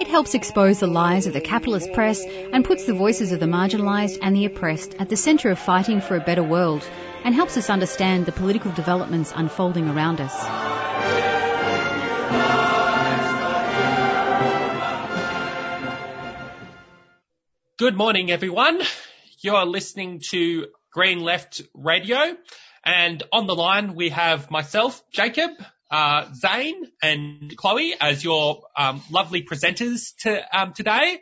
It helps expose the lies of the capitalist press and puts the voices of the marginalised and the oppressed at the centre of fighting for a better world and helps us understand the political developments unfolding around us. Good morning, everyone. You're listening to Green Left Radio. And on the line, we have myself, Jacob, uh, Zane and Chloe as your um, lovely presenters to, um, today.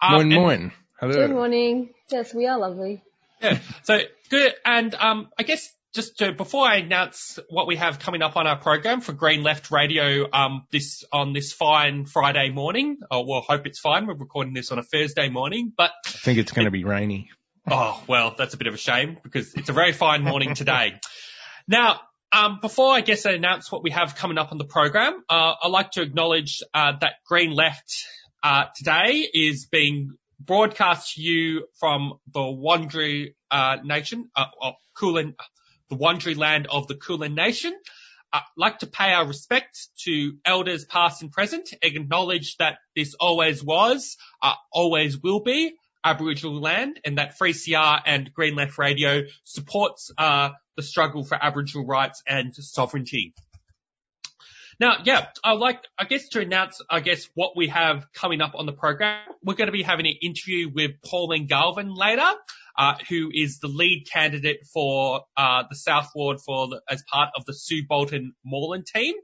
Um, moin, moin. Hello. Good morning. Yes, we are lovely. Yeah. So good. And um, I guess just to, before I announce what we have coming up on our program for Green Left Radio, um, this on this fine Friday morning. Oh, well, hope it's fine. We're recording this on a Thursday morning, but I think it's going to be rainy. Oh well, that's a bit of a shame because it's a very fine morning today. now, um, before I guess I announce what we have coming up on the program, uh, I'd like to acknowledge uh, that Green Left uh, today is being broadcast to you from the Wurundjeri uh, Nation, uh, Kulin, the Wurundjeri land of the Kulin Nation. I'd like to pay our respect to elders past and present, acknowledge that this always was, uh, always will be Aboriginal land and that 3CR and Green Left Radio supports uh, the struggle for Aboriginal rights and sovereignty. Now, yeah, I like, I guess to announce, I guess what we have coming up on the program. We're going to be having an interview with Pauline Galvin later, uh, who is the lead candidate for uh, the South Ward for the, as part of the Sue Bolton Moreland team.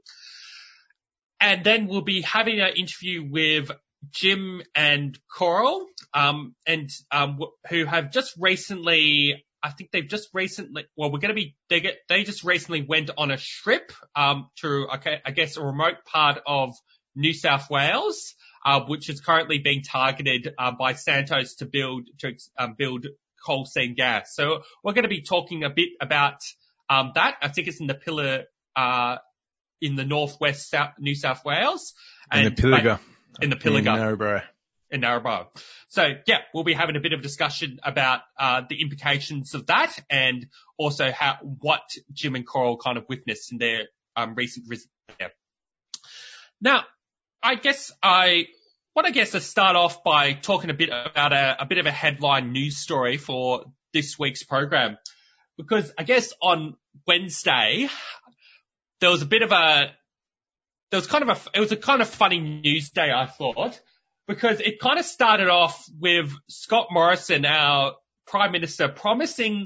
And then we'll be having an interview with Jim and Coral, um, and um, who have just recently, I think they've just recently, well, we're going to be, they get, they just recently went on a trip um, to, okay, I guess, a remote part of New South Wales, uh, which is currently being targeted uh, by Santos to build to um, build coal seam gas. So we're going to be talking a bit about um, that. I think it's in the Pilliga. Uh, in the northwest South, New South Wales. In and, the Pilliga in the Pilliga. In Narrabri. In Narrabri. So yeah, we'll be having a bit of discussion about uh, the implications of that and also how what Jim and Coral kind of witnessed in their um, recent visit there. Now, I guess I want to guess to start off by talking a bit about a, a bit of a headline news story for this week's program, because I guess on Wednesday there was a bit of a there was kind of a, it was a kind of funny news day, I thought, because it kind of started off with Scott Morrison, our Prime Minister, promising,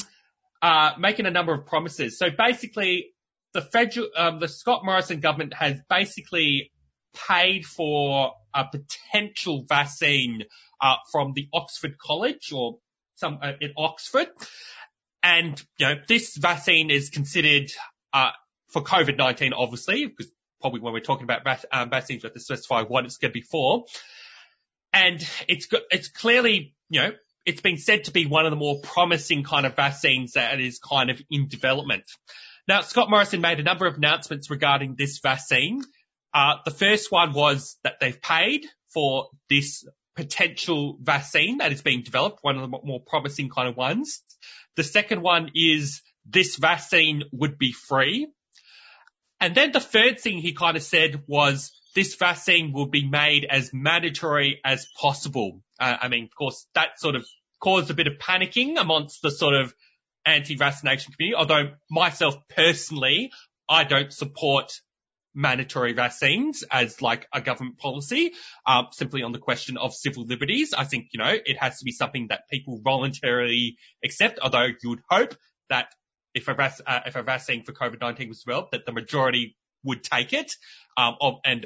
uh, making a number of promises. So basically, the federal, um, the Scott Morrison government has basically paid for a potential vaccine, uh, from the Oxford College or some, uh, in Oxford. And, you know, this vaccine is considered, uh, for COVID-19, obviously, because probably when we're talking about um, vaccines, we have to specify what it's going to be for. And it's it's clearly, you know, it's been said to be one of the more promising kind of vaccines that is kind of in development. Now, Scott Morrison made a number of announcements regarding this vaccine. Uh, the first one was that they've paid for this potential vaccine that is being developed, one of the more promising kind of ones. The second one is this vaccine would be free. And then the third thing he kind of said was this vaccine will be made as mandatory as possible. Uh, I mean, of course, that sort of caused a bit of panicking amongst the sort of anti-vaccination community. Although myself personally, I don't support mandatory vaccines as like a government policy, um, simply on the question of civil liberties. I think, you know, it has to be something that people voluntarily accept, although you would hope that if a, vac- uh, if a vaccine for COVID-19 was developed, that the majority would take it, um, of, and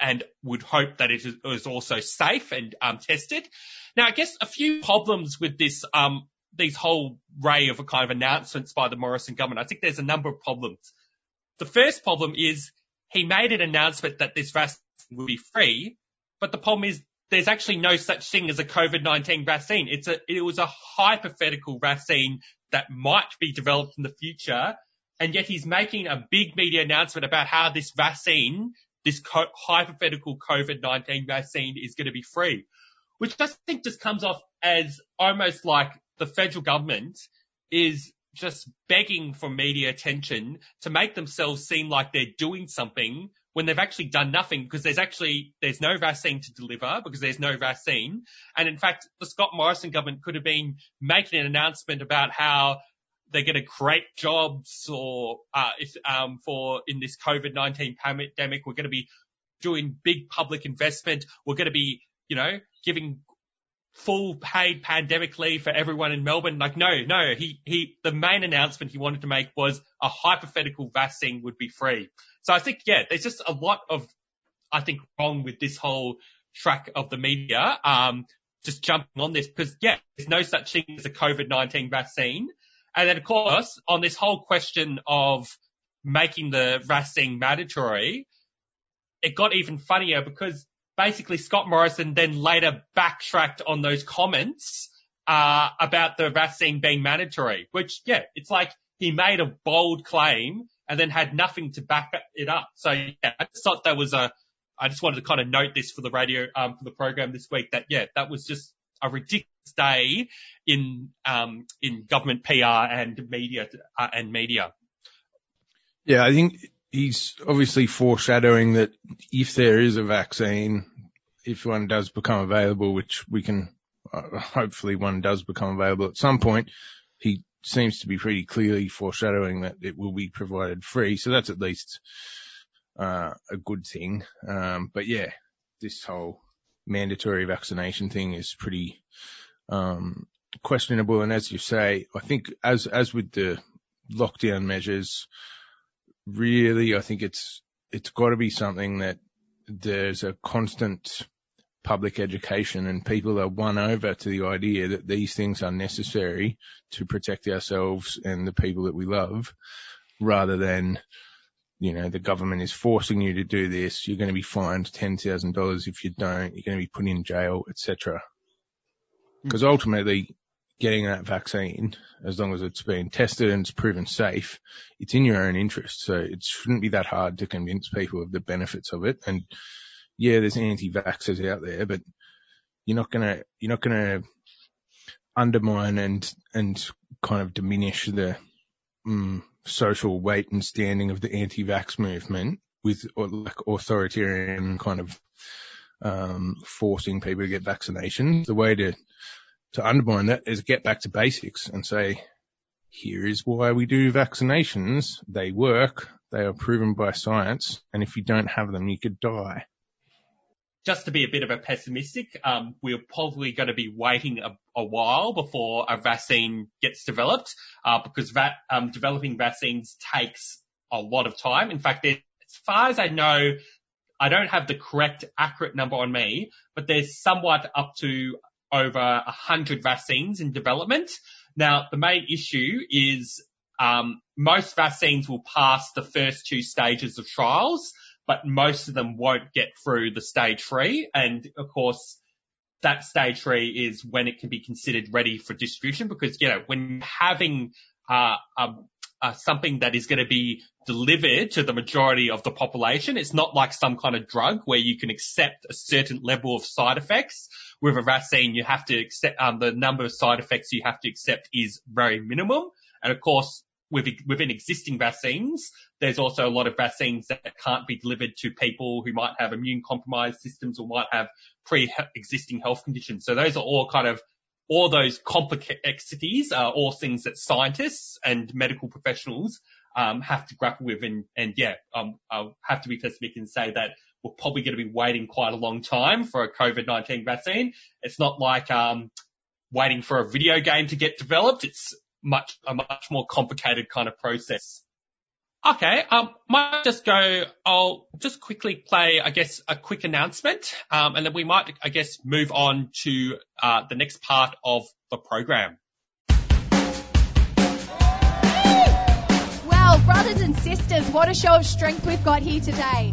and would hope that it is, also safe and um, tested. Now, I guess a few problems with this, um, these whole array of a kind of announcements by the Morrison government. I think there's a number of problems. The first problem is he made an announcement that this vaccine will be free, but the problem is there's actually no such thing as a COVID-19 vaccine. It's a, it was a hypothetical vaccine that might be developed in the future. And yet he's making a big media announcement about how this vaccine, this co- hypothetical COVID-19 vaccine is going to be free, which I think just comes off as almost like the federal government is just begging for media attention to make themselves seem like they're doing something when they've actually done nothing because there's actually, there's no vaccine to deliver because there's no vaccine. And in fact, the Scott Morrison government could have been making an announcement about how they're going to create jobs or, uh, if, um, for in this COVID-19 pandemic, we're going to be doing big public investment. We're going to be, you know, giving full paid pandemic leave for everyone in Melbourne. Like, no, no, he, he, the main announcement he wanted to make was a hypothetical vaccine would be free. So I think, yeah, there's just a lot of, I think, wrong with this whole track of the media, um, just jumping on this because, yeah, there's no such thing as a COVID-19 vaccine. And then, of course, on this whole question of making the vaccine mandatory, it got even funnier because basically Scott Morrison then later backtracked on those comments uh, about the vaccine being mandatory, which yeah, it's like he made a bold claim and then had nothing to back it up. So yeah, I just thought that was a, I just wanted to kind of note this for the radio, um, for the program this week that yeah, that was just a ridiculous day in, um, in government PR and media, uh, and media. Yeah, I think he's obviously foreshadowing that if there is a vaccine, if one does become available, which we can, uh, hopefully one does become available at some point, he seems to be pretty clearly foreshadowing that it will be provided free. So that's at least, uh, a good thing. Um, but yeah, this whole mandatory vaccination thing is pretty, um, questionable. And as you say, I think as, as with the lockdown measures, really, I think it's, it's got to be something that there's a constant public education and people are won over to the idea that these things are necessary to protect ourselves and the people that we love rather than, you know, the government is forcing you to do this. You're going to be fined $10,000 if you don't. You're going to be put in jail, etc. Because hmm. ultimately, getting that vaccine, as long as it's been tested and it's proven safe, it's in your own interest. So it shouldn't be that hard to convince people of the benefits of it. And yeah, there's anti-vaxxers out there, but you're not gonna, you're not gonna undermine and, and kind of diminish the, mm, social weight and standing of the anti-vax movement with like authoritarian kind of, um, forcing people to get vaccinations. The way to, to undermine that is get back to basics and say, here is why we do vaccinations. They work. They are proven by science. And if you don't have them, you could die. Just to be a bit of a pessimistic, um, we're probably going to be waiting a, a, while before a vaccine gets developed, uh, because va- um, developing vaccines takes a lot of time. In fact, as far as I know, I don't have the correct accurate number on me, but there's somewhat up to over a hundred vaccines in development. Now, the main issue is um, most vaccines will pass the first two stages of trials, but most of them won't get through the stage three. And of course, that stage three is when it can be considered ready for distribution because, you know, when having uh, um, uh, something that is going to be delivered to the majority of the population. It's not like some kind of drug where you can accept a certain level of side effects. With a vaccine, you have to accept, um, the number of side effects you have to accept is very minimum. And of course, with, within existing vaccines, there's also a lot of vaccines that can't be delivered to people who might have immune compromised systems or might have pre-existing health conditions. So those are all kind of all those complexities are all things that scientists and medical professionals um, have to grapple with. And, and yeah, um, I'll have to be pessimistic and say that we're probably going to be waiting quite a long time for a COVID-19 vaccine. It's not like um, waiting for a video game to get developed. It's much a much more complicated kind of process. Okay, um, might just go, I'll just quickly play, I guess, a quick announcement, um, and then we might, I guess, move on to, uh, the next part of the program. Well, brothers and sisters, what a show of strength we've got here today.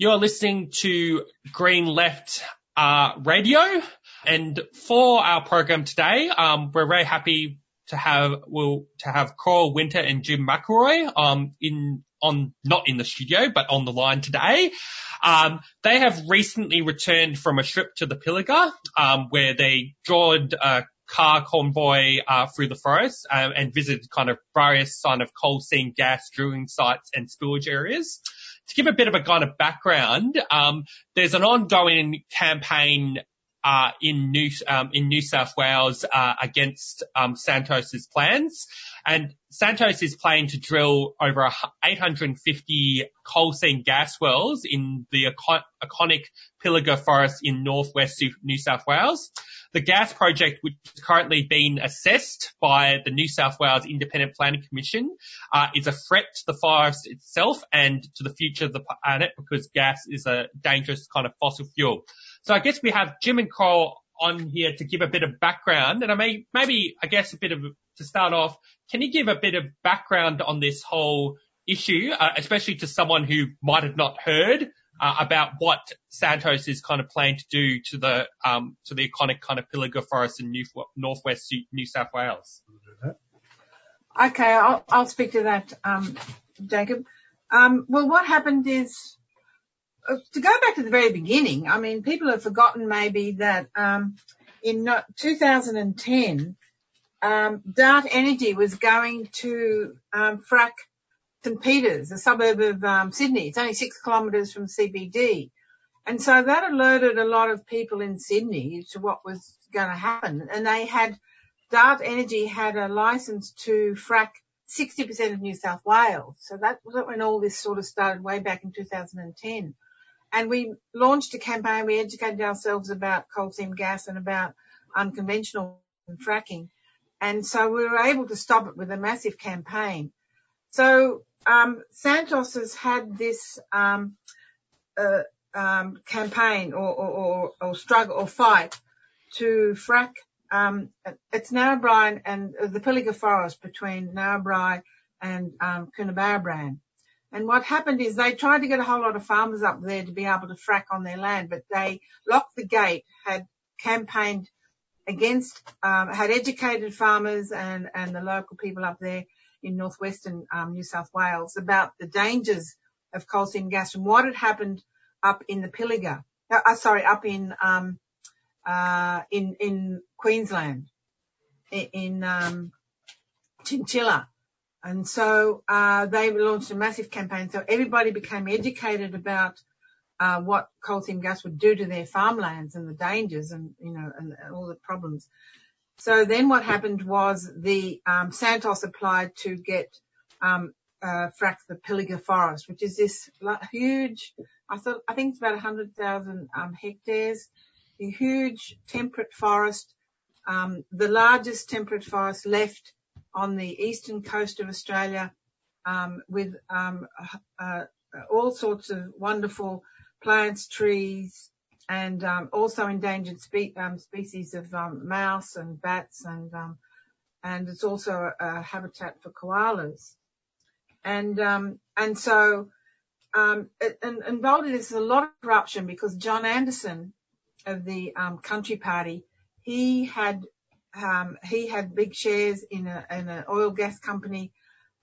You're listening to Green Left uh, Radio, and for our program today, um, we're very happy to have will to have Coral Wynter and Jim McIlroy um, in on not in the studio but on the line today. Um, they have recently returned from a trip to the Pilliga, um, where they joined a car convoy uh, through the forest uh, and visited kind of various kind of coal seam gas drilling sites and spillage areas to give a bit of a kind of background, um, there's an ongoing campaign uh, in New um, in New South Wales uh, against um, Santos's plans, and Santos is planning to drill over 850 coal seam gas wells in the iconic Pilliga Forest in northwest New South Wales. The gas project, which is currently being assessed by the New South Wales Independent Planning Commission, uh, is a threat to the forest itself and to the future of the planet because gas is a dangerous kind of fossil fuel. So I guess we have Jim and Coral on here to give a bit of background, and I may maybe I guess a bit of to start off. Can you give a bit of background on this whole issue, uh, especially to someone who might have not heard uh, about what Santos is kind of planning to do to the um, to the iconic kind of Pilliga Forest in New, northwest New South Wales. Okay, I'll, I'll speak to that, um, Jacob. Um, well, what happened is uh, to go back to the very beginning. I mean, people have forgotten maybe that um, in 2010, um, Dart Energy was going to um, frack St Peters, a suburb of um, Sydney. It's only six kilometres from CBD. And so that alerted a lot of people in Sydney to what was going to happen. And they had, Dart Energy had a license to frack 60% of New South Wales. So that was when all this sort of started way back in 2010. And we launched a campaign. We educated ourselves about coal seam gas and about unconventional fracking. And so we were able to stop it with a massive campaign. So um, Santos has had this um, uh, um, campaign or, or, or, struggle or fight to frack. Um, it's Narrabri and uh, the Pilliga Forest between Narrabri and um, Coonabarabran. And what happened is they tried to get a whole lot of farmers up there to be able to frack on their land, but they locked the gate, had campaigned against, um, had educated farmers and, and the local people up there in northwestern um, New South Wales about the dangers of coal seam gas and what had happened up in the Pilliga. Uh, uh, sorry, up in um, uh, in in Queensland, in, um, Chinchilla. And so uh, they launched a massive campaign. So everybody became educated about uh, what coal seam gas would do to their farmlands and the dangers and you know and all the problems. So then what happened was the um, Santos applied to get um, uh, frack the Pilliga Forest, which is this huge. I thought I think it's about 100,000 um, hectares. A huge temperate forest, um, the largest temperate forest left on the eastern coast of Australia, um, with um, uh, all sorts of wonderful plants, trees, and um, also endangered spe- um, species of um, mouse and bats, and um, and it's also a, a, habitat for koalas. And um, and so um, it, and involved in this is a lot of corruption because John Anderson of the Country Party, he had he had big shares in a in an oil gas company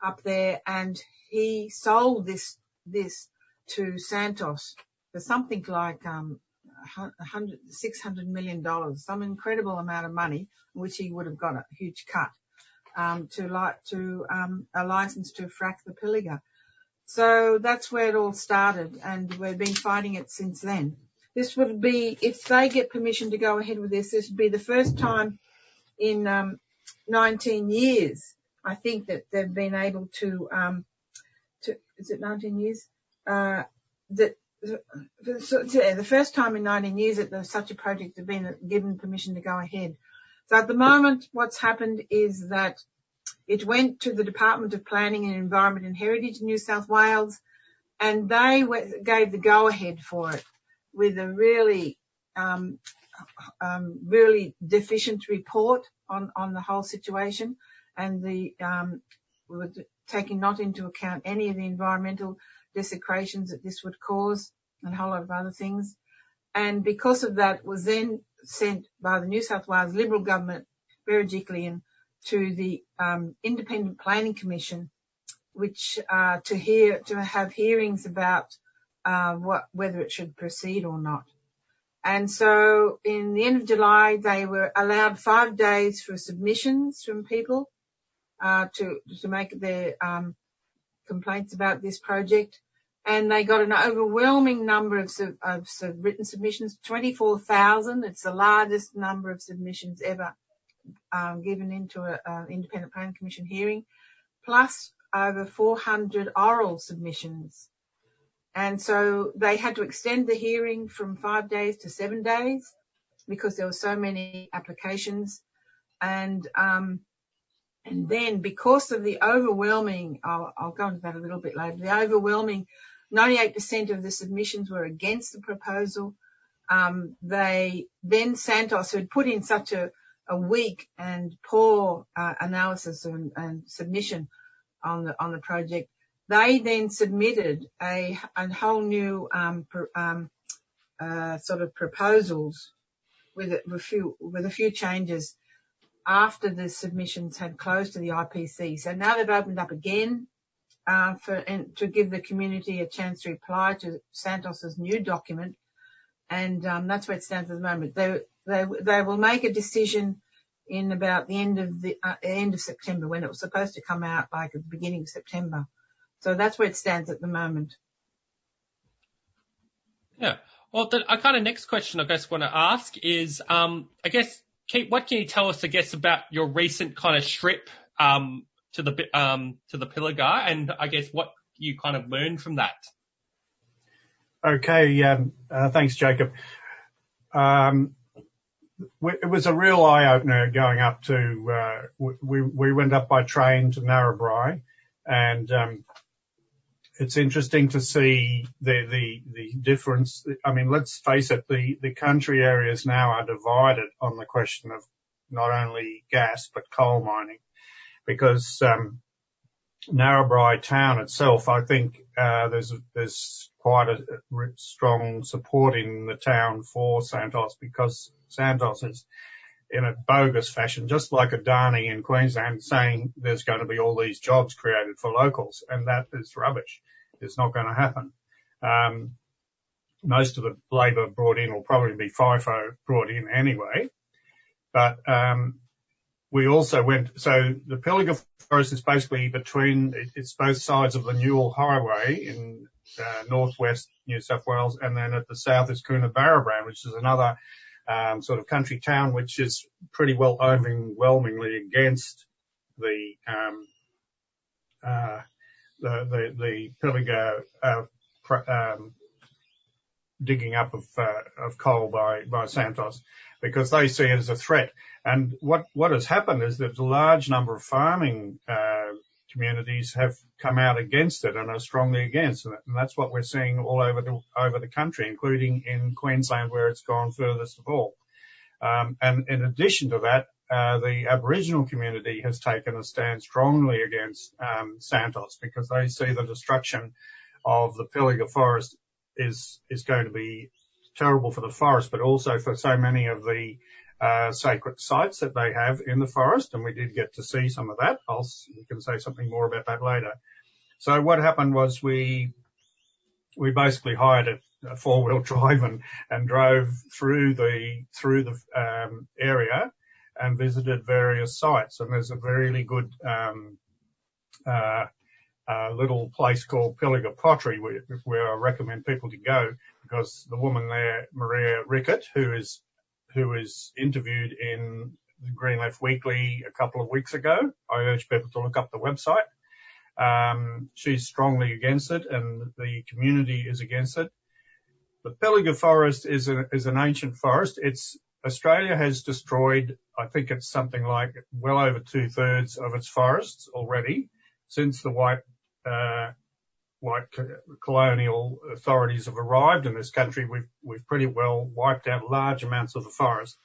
up there and he sold this, this to Santos for something like, um, 100, 600 million dollars, some incredible amount of money, which he would have got a huge cut, um, to like, to, um, a license to frack the Pilliga. So that's where it all started and we've been fighting it since then. This would be, if they get permission to go ahead with this, this would be the first time in, um, 19 years, I think that they've been able to, um, to, is it 19 years? Uh, that, the first time in 19 years that such a project has been given permission to go ahead. So at the moment, what's happened is that it went to the Department of Planning and Environment and Heritage in New South Wales and they gave the go ahead for it with a really, um, um, really deficient report on, on the whole situation and the, um, taking not into account any of the environmental desecrations that this would cause and a whole lot of other things. And because of that was then sent by the New South Wales Liberal government, Berejiklian, to the um, Independent Planning Commission, which uh, to hear to have hearings about uh, what whether it should proceed or not. And so in the end of July, they were allowed five days for submissions from people, uh, to, to make their, um, complaints about this project. And they got an overwhelming number of, sub, of sub, written submissions, 24,000. It's the largest number of submissions ever, um, given into an independent planning commission hearing, plus over 400 oral submissions. And so they had to extend the hearing from five days to seven days because there were so many applications. And, um, and then because of the overwhelming, I'll, I'll go into that a little bit later, the overwhelming 98% of the submissions were against the proposal. Um, they, then Santos, who had put in such a, weak and poor uh, analysis and, submission on the, on the project, they then submitted a, whole new um, um, uh, sort of proposals with a, few, with a few changes after the submissions had closed to the IPC. So now they've opened up again to give the community a chance to reply to Santos's new document, and um, that's where it stands at the moment. They they they will make a decision in about the end of the uh, end of September when it was supposed to come out, like at the beginning of September. So that's where it stands at the moment. Yeah. Well, the kind of next question I guess want to ask is, um, I guess, Kate, what can you tell us, I guess, about your recent kind of trip um, to the um, to the Pilliga, and I guess what you kind of learned from that? Okay. Um, uh, thanks, Jacob. Um, it was a real eye opener going up to. Uh, we we went up by train to Narrabri, and um, it's interesting to see the, the, the difference. I mean, let's face it, the, the country areas now are divided on the question of not only gas, but coal mining because, um, Narrabri town itself, I think, uh, there's, there's quite a strong support in the town for Santos because Santos is in a bogus fashion, just like a Adani in Queensland saying there's going to be all these jobs created for locals, and that is rubbish. It's not going to happen. Um, most of the labour brought in will probably be FIFO brought in anyway. But um, we also went, so the Pilliga Forest is basically between, it's both sides of the Newell Highway in uh, northwest New South Wales, and then at the south is Coonabarabran, which is another um, sort of country town, which is pretty well overwhelmingly against the um, uh, the the, the Pilliga uh, um, digging up of uh, of coal by by Santos because they see it as a threat. And what what has happened is that a large number of farming uh, communities have come out against it and are strongly against it. And that's what we're seeing all over the, over the country, including in Queensland where it's gone furthest of all. Um, and in addition to that, uh, the Aboriginal community has taken a stand strongly against um, Santos because they see the destruction of the Pilliga forest is is going to be terrible for the forest, but also for so many of the uh, sacred sites that they have in the forest, and we did get to see some of that. I'll we can say something more about that later. So what happened was we we basically hired a, four wheel drive and and drove through the through the um, area and visited various sites. And there's a really good um, uh, uh, little place called Pilliga Pottery where, where I recommend people to go because the woman there, Maria Rickett, who is who was interviewed in the Green Left Weekly a couple of weeks ago. I urge people to look up the website. Um, she's strongly against it and the community is against it. The Pilliga Forest is, a, is an ancient forest. It's Australia has destroyed, I think it's something like well over two thirds of its forests already since the white, uh, white colonial authorities have arrived in this country. We've, we've pretty well wiped out large amounts of the forest.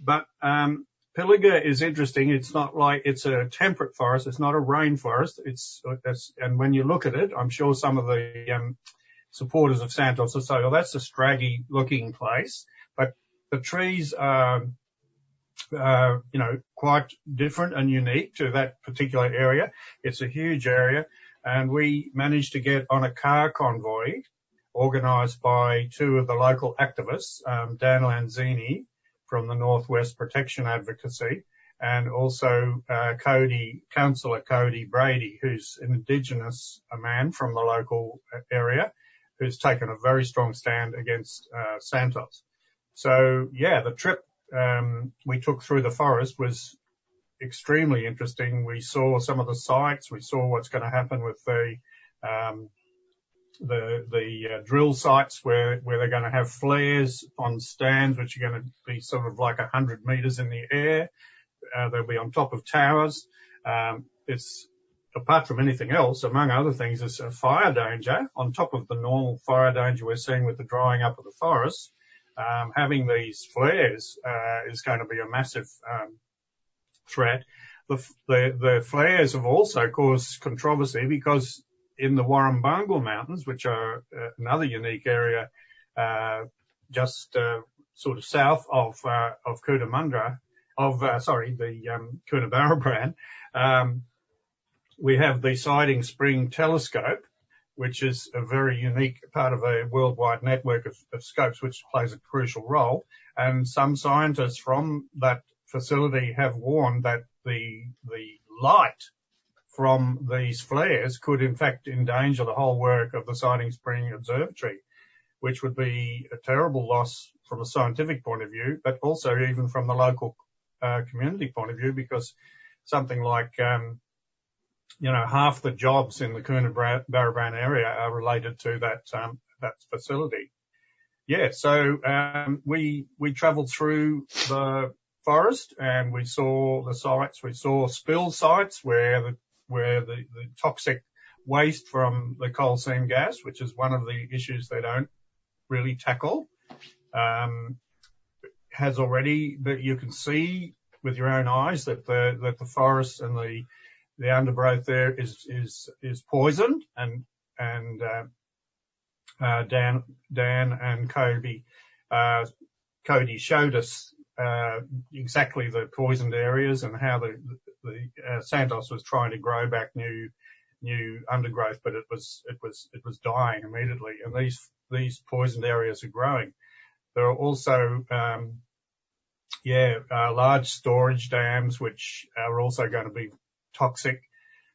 But, um, Pilliga is interesting. It's not like it's a temperate forest. It's not a rainforest. It's, it's and when you look at it, I'm sure some of the um, supporters of Santos will say, "Well, that's a scraggy looking place," but the trees are, uh, you know, quite different and unique to that particular area. It's a huge area, and we managed to get on a car convoy organised by two of the local activists, um, Dan Lanzini from the Northwest Protection Advocacy, and also uh, Cody, Councillor Cody Brady, who's an Indigenous man from the local area, who's taken a very strong stand against uh, Santos. So yeah, the trip um, we took through the forest was extremely interesting. We saw some of the sites. We saw what's going to happen with the um, the the uh, drill sites where where they're going to have flares on stands, which are going to be sort of like a hundred meters in the air. Uh, they'll be on top of towers. Um, it's apart from anything else, among other things, it's a fire danger on top of the normal fire danger we're seeing with the drying up of the forests. um, having these flares uh, is going to be a massive um, threat. The, the, the flares have also caused controversy because in the Warrumbungle Mountains, which are uh, another unique area, uh, just uh, sort of south of uh, of Cootamundra, of uh, sorry, the um, Coonabarabran, um, we have the Siding Spring Telescope, which is a very unique part of a worldwide network of, of scopes, which plays a crucial role. And some scientists from that facility have warned that the the light from these flares could in fact endanger the whole work of the Siding Spring Observatory, which would be a terrible loss from a scientific point of view, but also even from the local uh, community point of view, because something like um, you know, half the jobs in the Coonabarabran area are related to that, um, that facility. Yeah. So, um, we, we traveled through the forest and we saw the sites. We saw spill sites where the, where the, the toxic waste from the coal seam gas, which is one of the issues they don't really tackle, um, has already, but you can see with your own eyes that the, that the forest and the, the undergrowth there is is is poisoned, and and uh, uh, Dan Dan and Cody uh, Cody showed us exactly the poisoned areas and how the the uh, Santos was trying to grow back new new undergrowth, but it was it was it was dying immediately, and these these poisoned areas are growing. There are also um, yeah, uh, large storage dams which are also going to be toxic.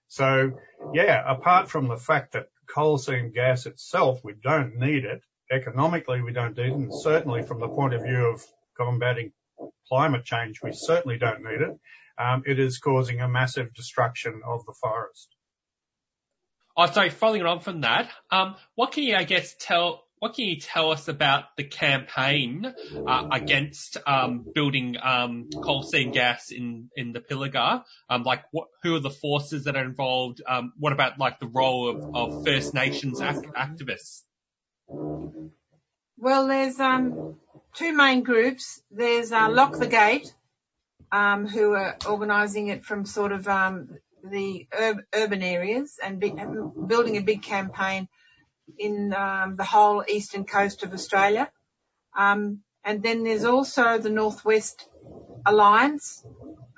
So yeah, apart from the fact that coal seam gas itself, we don't need it. Economically, we don't need it. And certainly from the point of view of combating climate change, we certainly don't need it. Um, it is causing a massive destruction of the forest. Oh, sorry, following on from that, um, what can you, I guess, tell what can you tell us about the campaign uh, against um, building um, coal seam gas in in the Pilliga? Um, like, what, who are the forces that are involved? Um, what about like the role of, of First Nations act- activists? Well, there's um, two main groups. There's uh, Lock the Gate, um, who are organising it from sort of the ur- urban areas and be- building a big campaign in um, the whole eastern coast of Australia. Um, and then there's also the Northwest Alliance,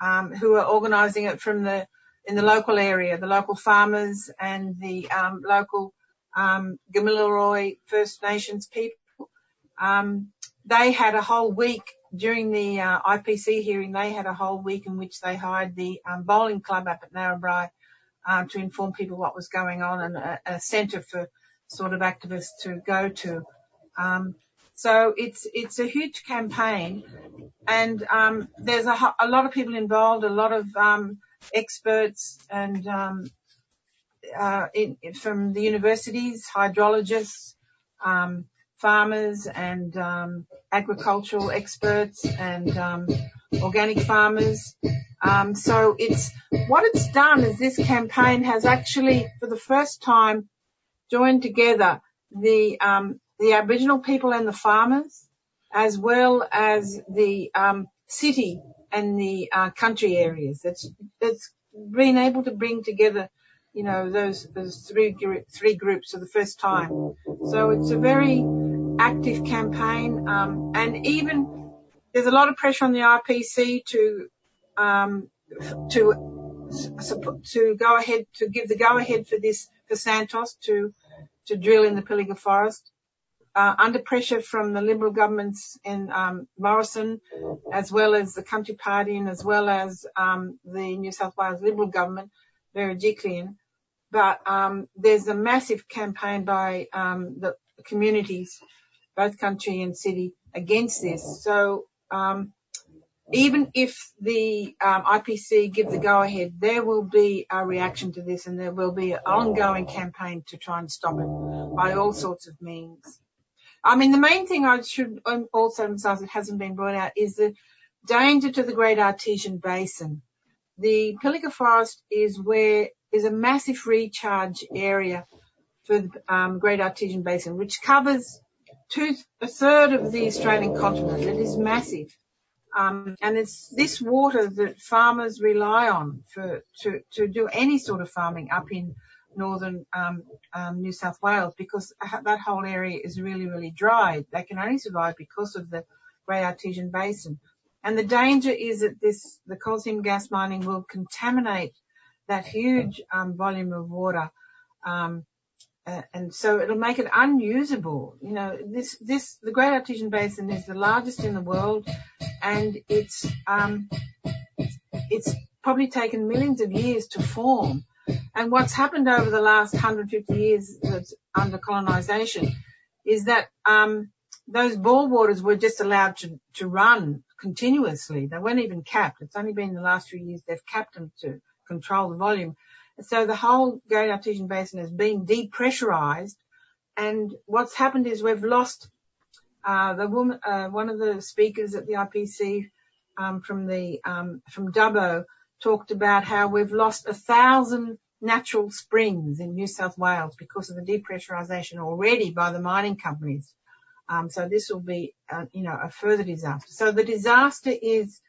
um, who are organising it from the in the local area, the local farmers and the um, local um, Gamilaroi First Nations people. Um, they had a whole week during the uh, IPC hearing. They had a whole week in which they hired the um, bowling club up at Narrabri uh, to inform people what was going on and a, a centre for sort of activists to go to. Um, so it's it's a huge campaign, and um, there's a, a, lot of people involved, a lot of um, experts and um, uh, in, from the universities, hydrologists, um, farmers, and um, agricultural experts, and um, organic farmers. so it's what it's done is this campaign has actually, for the first time, joined together the um, the Aboriginal people and the farmers, as well as the um, city and the uh, country areas. It's it's been able to bring together, you know, those those three three groups for the first time. So it's a very active campaign, um, and even there's a lot of pressure on the IPC to um, to to go ahead to give the go ahead for this for Santos to to drill in the Pilliga forest uh, under pressure from the Liberal governments in um, Morrison, as well as the Country Party and as well as um, the New South Wales Liberal government, Berejiklian. But um, there's a massive campaign by um, the communities, both country and city, against this. So um, even if the um, IPC give the go ahead, there will be a reaction to this and there will be an ongoing campaign to try and stop it by all sorts of means. I mean, the main thing I should also emphasize that hasn't been brought out is the danger to the Great Artesian Basin. The Pilliga Forest is where is a massive recharge area for the um, Great Artesian Basin, which covers a third of the Australian continent. It is massive. Um, and it's this water that farmers rely on for to, to do any sort of farming up in northern um, um, New South Wales because that whole area is really, really dry. They can only survive because of the Great Artesian Basin. And the danger is that this, the coal seam gas mining will contaminate that huge um, volume of water. Uh, and so it'll make it unusable. You know, this, this, the Great Artesian Basin is the largest in the world and it's, um, it's probably taken millions of years to form. And what's happened over the last 150 years that's under colonisation is that um, those bore waters were just allowed to, to run continuously. They weren't even capped. It's only been the last few years they've capped them to control the volume. So the whole Great Artesian Basin has been depressurized. And what's happened is we've lost uh, the woman, uh, one of the speakers at the IPC um, from the um, from Dubbo talked about how we've lost a thousand natural springs in New South Wales because of the depressurisation already by the mining companies. Um, so this will be, uh, you know, a further disaster. So the disaster is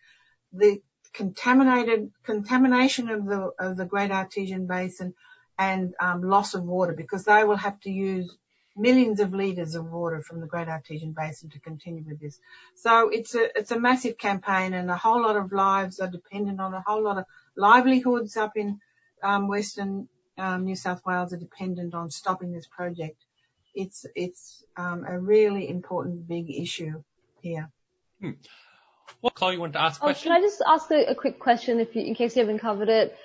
the contamination of the of the Great Artesian Basin and um, loss of water because they will have to use millions of litres of water from the Great Artesian Basin to continue with this. So it's a it's a massive campaign and a whole lot of lives are dependent on a whole lot of livelihoods up in um, Western um, New South Wales are dependent on stopping this project. It's it's um, a really important big issue here. Hmm. Well, Chloe, you wanted to ask oh? Can I just ask a, a quick question, if you, in case you haven't covered it?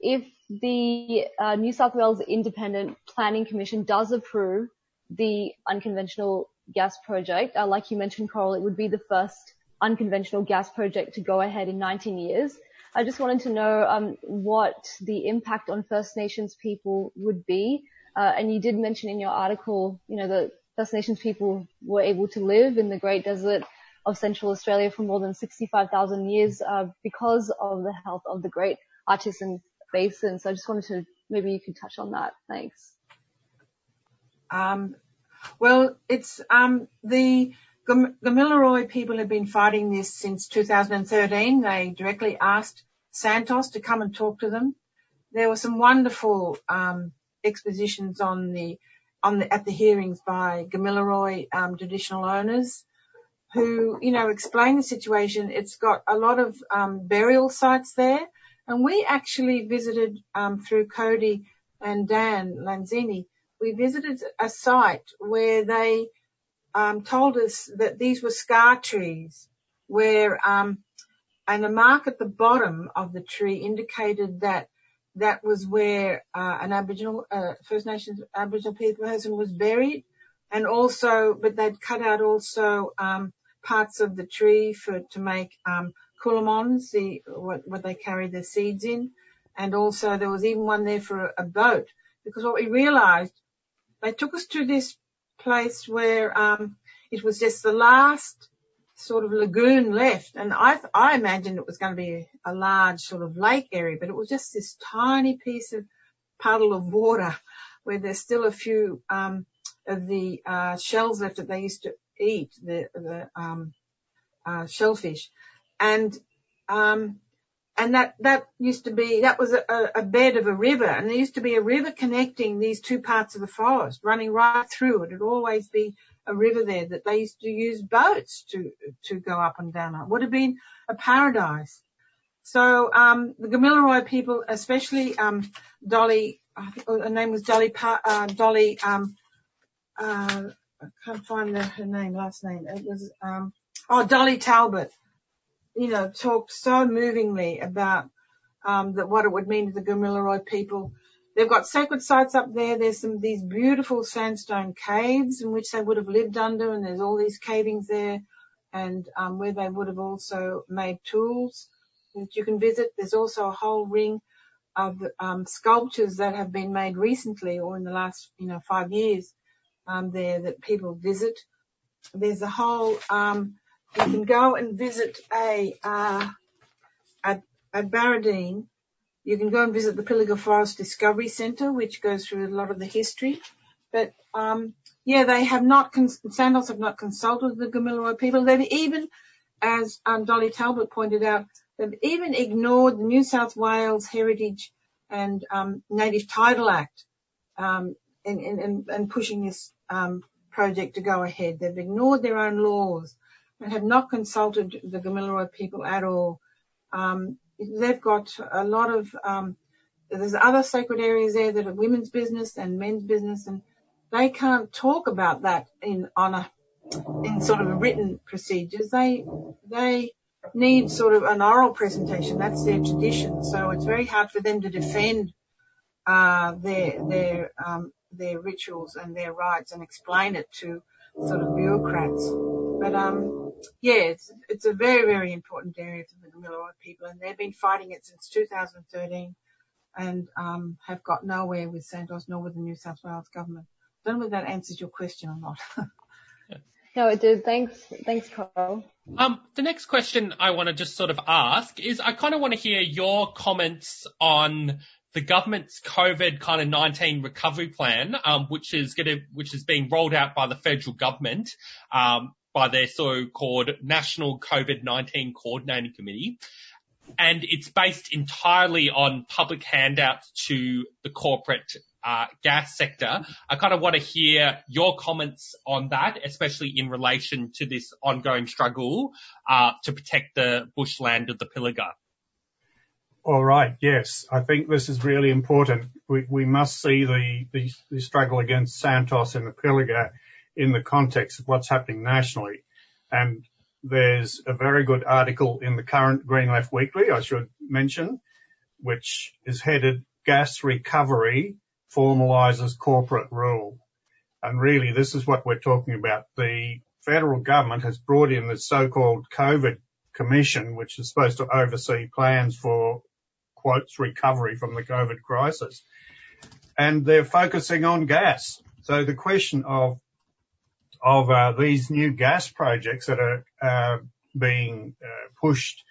If the uh, New South Wales Independent Planning Commission does approve the unconventional gas project, uh, like you mentioned, Coral, it would be the first unconventional gas project to go ahead in 19 years. I just wanted to know um, what the impact on First Nations people would be. Uh, and you did mention in your article, you know, that First Nations people were able to live in the Great Desert of Central Australia for more than 65,000 years uh, because of the health of the Great Artesian Basin. So I just wanted to maybe you could touch on that. Thanks. Um, well, it's um, the Gamilaroi people have been fighting this since 2013. They directly asked Santos to come and talk to them. There were some wonderful um, expositions on the on the at the hearings by Gamilaroi um, traditional owners, who, you know, explained the situation. It's got a lot of um, burial sites there. And we actually visited um, through Cody and Dan Lanzini, we visited a site where they um, told us that these were scar trees, where um, and the mark at the bottom of the tree indicated that that was where uh, an Aboriginal uh, First Nations Aboriginal person was buried, and also, but they'd cut out also um, parts of the tree for to make um, coolamons, the what, what they carry their seeds in, and also there was even one there for a, a boat. Because what we realised, they took us to this place where um, it was just the last sort of lagoon left, and I I imagined it was going to be a large sort of lake area, but it was just this tiny piece of puddle of water where there's still a few um, of the uh, shells left that they used to eat, the the um, uh, shellfish, and um, and that that used to be that was a, a bed of a river, and there used to be a river connecting these two parts of the forest, running right through it. It'd always be a river there that they used to use boats to to go up and down. It would have been a paradise. So um, the Gamilaroi people, especially um, Dolly, I think her name was Dolly, uh, Dolly. Um, uh, I can't find the, her name, last name. It was um, oh Dolly Talbot you know, talked so movingly about um, that what it would mean to the Gamilaroi people. They've got sacred sites up there. There's some these beautiful sandstone caves in which they would have lived under, and there's all these cavings there, and um, where they would have also made tools that you can visit. There's also a whole ring of um, sculptures that have been made recently or in the last, you know, five years um, there that people visit. There's a whole um, you can go and visit a, uh, at Baradine, you can go and visit the Pilliga Forest Discovery Centre, which goes through a lot of the history. But, um, yeah, they have not, cons- Santos have not consulted the Gamilaroi people. They've even, as um, Dolly Talbot pointed out, they've even ignored the New South Wales Heritage and um, Native Title Act um, in pushing this project to go ahead. They've ignored their own laws and have not consulted the Gamilaroi people at all. Um, they've got a lot of, um, there's other sacred areas there that are women's business and men's business and they can't talk about that in, on a, in sort of written procedures. They, they need sort of an oral presentation. That's their tradition. So it's very hard for them to defend, uh, their, their, rituals and their rites and explain it to sort of bureaucrats. But um, yeah, it's it's a very very important area for the Gamilaroi people, and they've been fighting it since 2013, and um, have got nowhere with Santos nor with the New South Wales government. I don't know if that answers your question or not. no, it did. Thanks, thanks, Coral. Um, the next question I want to just sort of ask is, I kind of want to hear your comments on the government's COVID kind of 19 recovery plan, um, which is going to, which is being rolled out by the federal government, um, by their so-called National COVID-19 Coordinating Committee. And it's based entirely on public handouts to the corporate uh, gas sector. I kind of want to hear your comments on that, especially in relation to this ongoing struggle uh, to protect the bushland of the Pilliga. All right. Yes, I think this is really important. We, we must see the, the, the struggle against Santos and the Pilliga in the context of what's happening nationally. And there's a very good article in the current Green Left Weekly, I should mention, which is headed Gas Recovery Formalises Corporate Rule. And really, this is what we're talking about. The federal government has brought in the so-called COVID commission, which is supposed to oversee plans for quotes recovery from the COVID crisis. And they're focusing on gas. So the question of of uh, these new gas projects that are uh, being uh, pushed,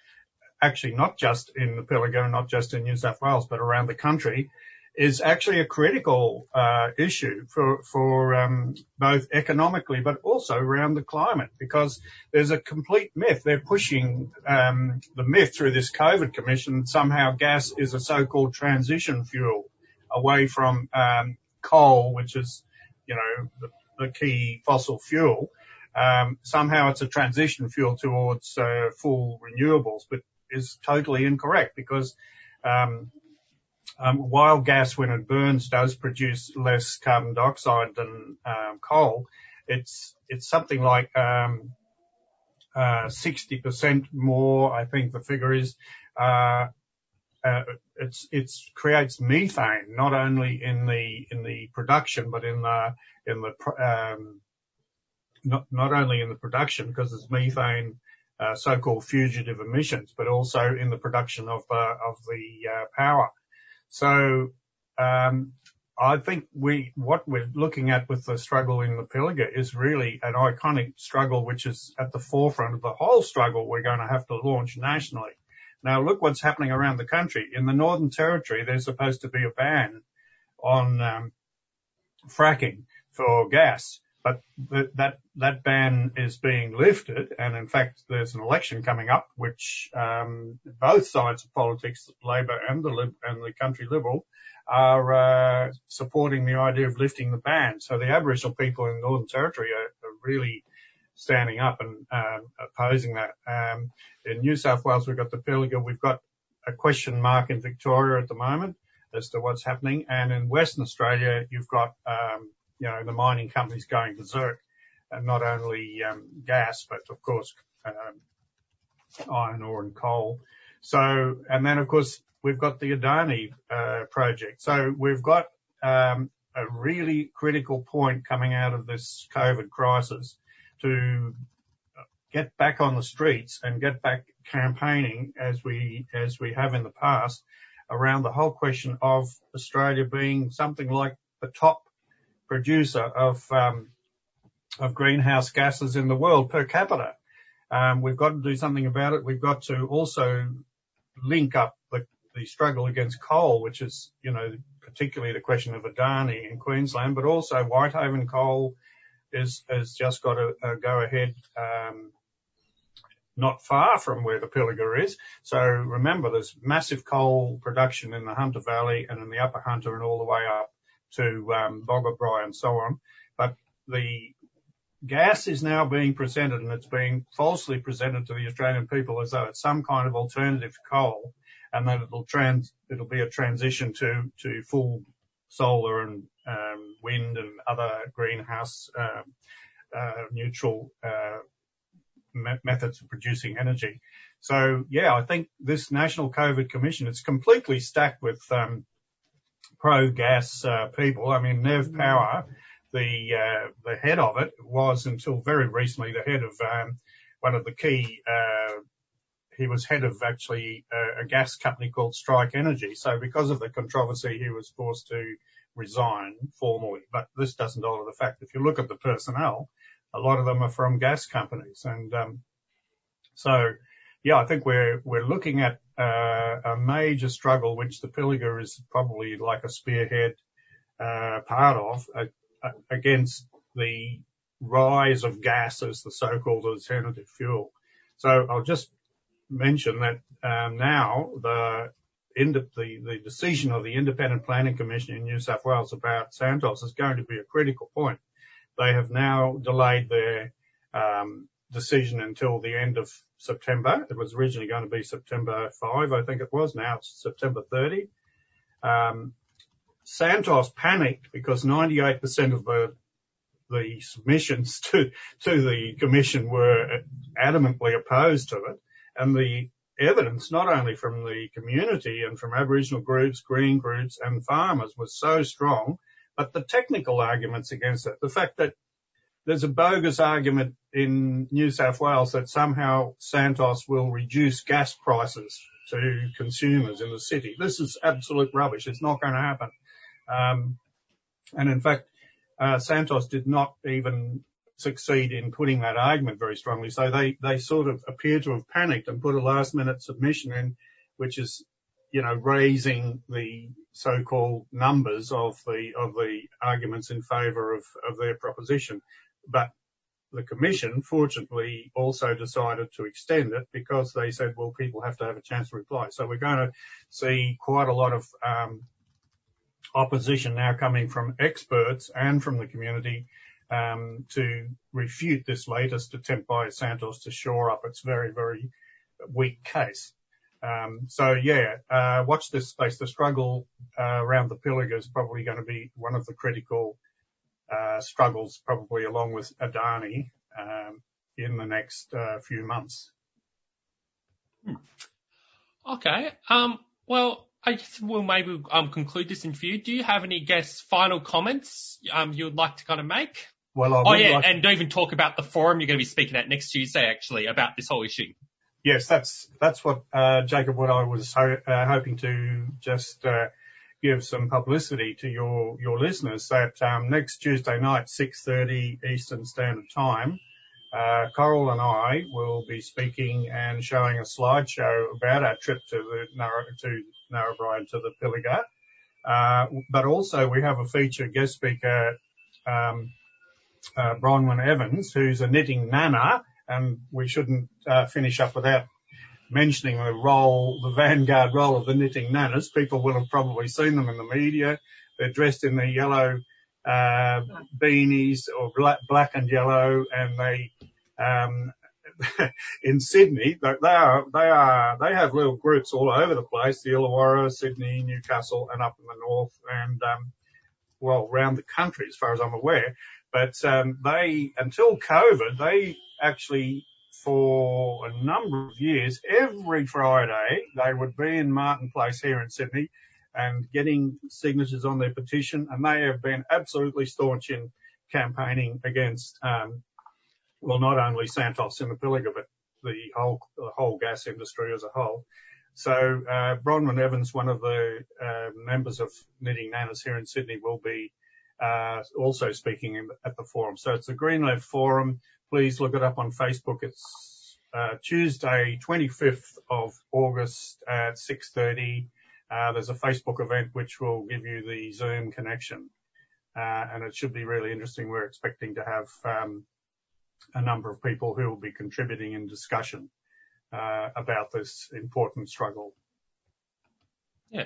actually not just in the Pilliga, not just in New South Wales, but around the country, is actually a critical uh, issue for for um, both economically, but also around the climate, because there's a complete myth. They're pushing um, the myth through this COVID commission somehow gas is a so-called transition fuel away from um, coal, which is you know the, the key fossil fuel. um, somehow it's a transition fuel towards uh, full renewables, but is totally incorrect because um, while gas, when it burns, does produce less carbon dioxide than um, coal, it's it's something like um, uh, 60% more. I think the figure is. Uh, uh, it's it's creates methane not only in the in the production but in the in the um, not not only in the production because it's methane uh, so-called fugitive emissions but also in the production of of the uh, power so um, I think we what we're looking at with the struggle in the Pilliga is really an iconic struggle, which is at the forefront of the whole struggle we're going to have to launch nationally. Now look what's happening around the country. In the Northern Territory, there's supposed to be a ban on um, fracking for gas, but th- that that ban is being lifted, and in fact, there's an election coming up, which um, both sides of politics, Labor and the Lib- and the Country Liberal, are uh, supporting the idea of lifting the ban. So the Aboriginal people in Northern Territory are, are really standing up and um, opposing that. Um, in New South Wales, we've got the Pilliga. We've got a question mark in Victoria at the moment as to what's happening. And in Western Australia, you've got, um, you know, the mining companies going berserk, and not only um, gas, but of course, um, iron ore and coal. So, and then of course, we've got the Adani uh, project. So we've got um, a really critical point coming out of this COVID crisis to get back on the streets and get back campaigning as we as we have in the past around the whole question of Australia being something like the top producer of um, of greenhouse gases in the world per capita. Um, we've got to do something about it. We've got to also link up the, the struggle against coal, which is, you know, particularly the question of Adani in Queensland, but also Whitehaven coal is, has just got a go ahead, um, not far from where the Pilliga is. So remember, there's massive coal production in the Hunter Valley and in the Upper Hunter and all the way up to um, Boggabri and so on. But the gas is now being presented and it's being falsely presented to the Australian people as though it's some kind of alternative to coal and that it'll trans, it'll be a transition to, to full solar and um, wind and other greenhouse uh, uh, neutral uh, me- methods of producing energy. So yeah, I think this National COVID Commission, it's completely stacked with um, pro-gas uh, people. I mean, Nev Power, the uh, the head of it, was until very recently the head of um, one of the key. Uh, he was head of actually a, a gas company called Strike Energy. So because of the controversy, he was forced to resign formally. But this doesn't alter the fact if you look at the personnel, a lot of them are from gas companies, and um, so yeah, I think we're we're looking at uh, a major struggle, which the Pilliga is probably like a spearhead uh, part of, against the rise of gas as the so-called alternative fuel. So I'll just mention that um, now the, the the decision of the Independent Planning Commission in New South Wales about Santos is going to be a critical point. They have now delayed their um, decision until the end of September. It was originally going to be September 5, I think it was. Now it's September 30. Um, Santos panicked because 98% of the the submissions to to the commission were adamantly opposed to it, and the evidence, not only from the community and from Aboriginal groups, green groups, and farmers, was so strong, but the technical arguments against it, the fact that there's a bogus argument in New South Wales that somehow Santos will reduce gas prices to consumers in the city. This is absolute rubbish. It's not going to happen. Um, and in fact, uh, Santos did not even succeed in putting that argument very strongly. So they, they sort of appear to have panicked and put a last minute submission in, which is, you know, raising the so-called numbers of the, of the arguments in favour of, of their proposition. But the commission fortunately also decided to extend it because they said, well, people have to have a chance to reply. So we're going to see quite a lot of um, opposition now coming from experts and from the community um, to refute this latest attempt by Santos to shore up its very, very weak case. Um, so yeah, uh, watch this space. The struggle uh, around the Pilliga is probably going to be one of the critical struggles, probably along with Adani, um, in the next uh, few months. Hmm. Okay. Um, well, I guess we'll maybe um, conclude this interview. Do you have any guest final comments um, you would like to kind of make? Well, I oh yeah, and don't even talk about the forum you're going to be speaking at next Tuesday, actually, about this whole issue. Yes, that's that's what uh, Jacob, what I was uh, hoping to just uh, give some publicity to your your listeners that um, next Tuesday night, 6:30 Eastern Standard Time, uh, Coral and I will be speaking and showing a slideshow about our trip to the to Narrabri to the Pilliga. Uh, but also we have a featured guest speaker, um, uh, Bronwyn Evans, who's a knitting nana, and we shouldn't uh, finish up without mentioning the role, the vanguard role of the knitting nanas. People will have probably seen them in the media. They're dressed in the yellow uh, beanies or black, black and yellow, and they um, in Sydney, they are they are they have little groups all over the place: the Illawarra, Sydney, Newcastle, and up in the north, and um, well, around the country as far as I'm aware. But um, they, until COVID, they actually for a number of years, every Friday, they would be in Martin Place here in Sydney and getting signatures on their petition. And they have been absolutely staunch in campaigning against, um, well, not only Santos in the Pilliga, but the whole, the whole gas industry as a whole. So, uh, Bronwyn Evans, one of the uh, members of Knitting Nanas here in Sydney, will be uh, also speaking in, at the forum. So it's the Green Left Forum. Please look it up on Facebook. It's uh, Tuesday, 25th of August at 6:30. Uh, there's a Facebook event which will give you the Zoom connection, uh, and it should be really interesting. We're expecting to have um, a number of people who will be contributing in discussion uh, about this important struggle. Yeah.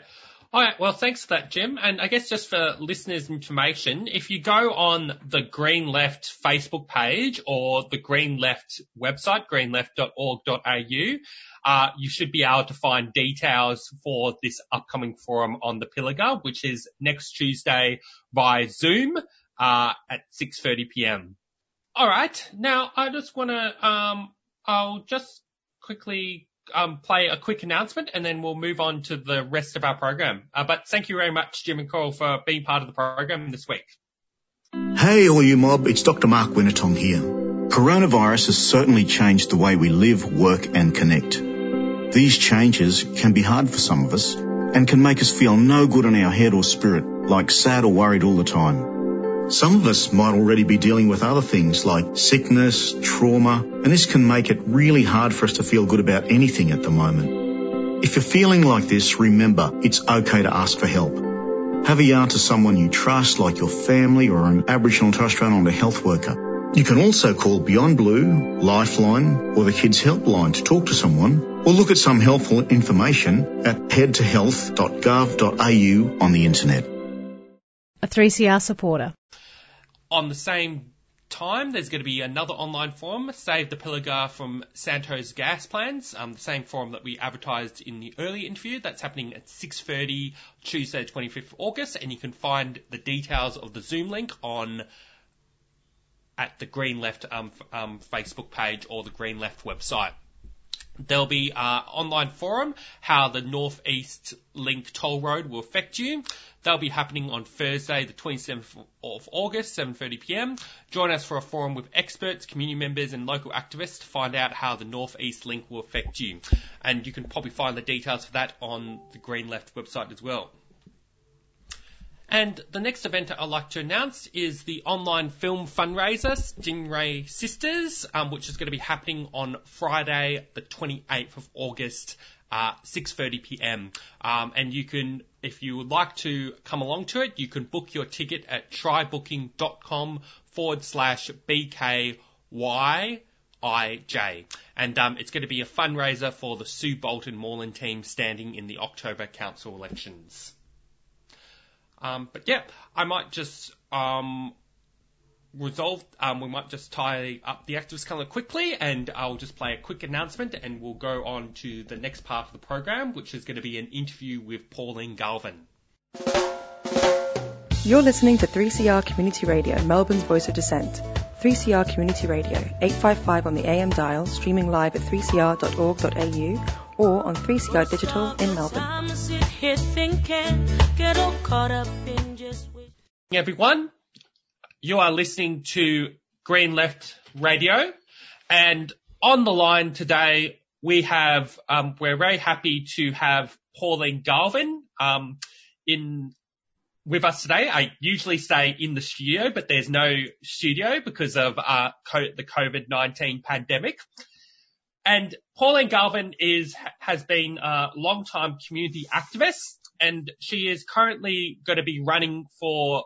All right. Well, thanks for that, Jim. And I guess just for listeners' information, if you go on the Green Left Facebook page or the Green Left website, greenleft.org.au, uh, you should be able to find details for this upcoming forum on the Pilliga, which is next Tuesday by Zoom uh, at 6:30 p.m. All right. Now I just want to um, I'll just quickly um, play a quick announcement and then we'll move on to the rest of our program. Uh, but thank you very much, Jim and Coral, for being part of the program this week. Hey, all you mob, it's Dr. Mark Wenitong here. Coronavirus has certainly changed the way we live, work and connect. These changes can be hard for some of us and can make us feel no good in our head or spirit, like sad or worried all the time. Some of us might already be dealing with other things like sickness, trauma, and this can make it really hard for us to feel good about anything at the moment. If you're feeling like this, remember, it's okay to ask for help. Have a yarn to someone you trust, like your family or an Aboriginal and Torres Strait Islander health worker. You can also call Beyond Blue, Lifeline, or the Kids Helpline to talk to someone, or look at some helpful information at headtohealth.gov.au on the internet. A 3CR supporter. On the same time, there's going to be another online forum, Save the Pilliga from Santos Gas Plants, um, the same forum that we advertised in the earlier interview. That's happening at 6.30 Tuesday, 25th August, and you can find the details of the Zoom link on at the Green Left um, um, Facebook page or the Green Left website. There'll be uh, online forum how the Northeast Link toll road will affect you. That'll be happening on Thursday, the 27th of August, 7:30 p.m. Join us for a forum with experts, community members, and local activists to find out how the North East Link will affect you. And you can probably find the details for that on the Green Left website as well. And the next event I'd like to announce is the online film fundraiser, Stingray Sisters, um, which is going to be happening on Friday, the 28th of August, uh, 6:30 p.m. Um, and you can, if you would like to come along to it, you can book your ticket at trybooking.com forward slash bkyij. And um, it's going to be a fundraiser for the Sue Bolton Moreland team standing in the October council elections. Um, but yeah, I might just um, resolved, um, we might just tie up the activist calendar quickly, and I'll just play a quick announcement, and we'll go on to the next part of the program, which is going to be an interview with Pauline Galvin. You're listening to 3CR Community Radio, Melbourne's voice of dissent. 3CR Community Radio, 855 on the AM dial, streaming live at 3cr.org.au or on 3CR Digital in Melbourne. Everyone, you are listening to Green Left Radio, and on the line today we have um, we're very happy to have Pauline Galvin um, in with us today. I usually stay in the studio, but there's no studio because of uh, the COVID-19 pandemic. And Pauline Galvin is has been a long-time community activist, and she is currently going to be running for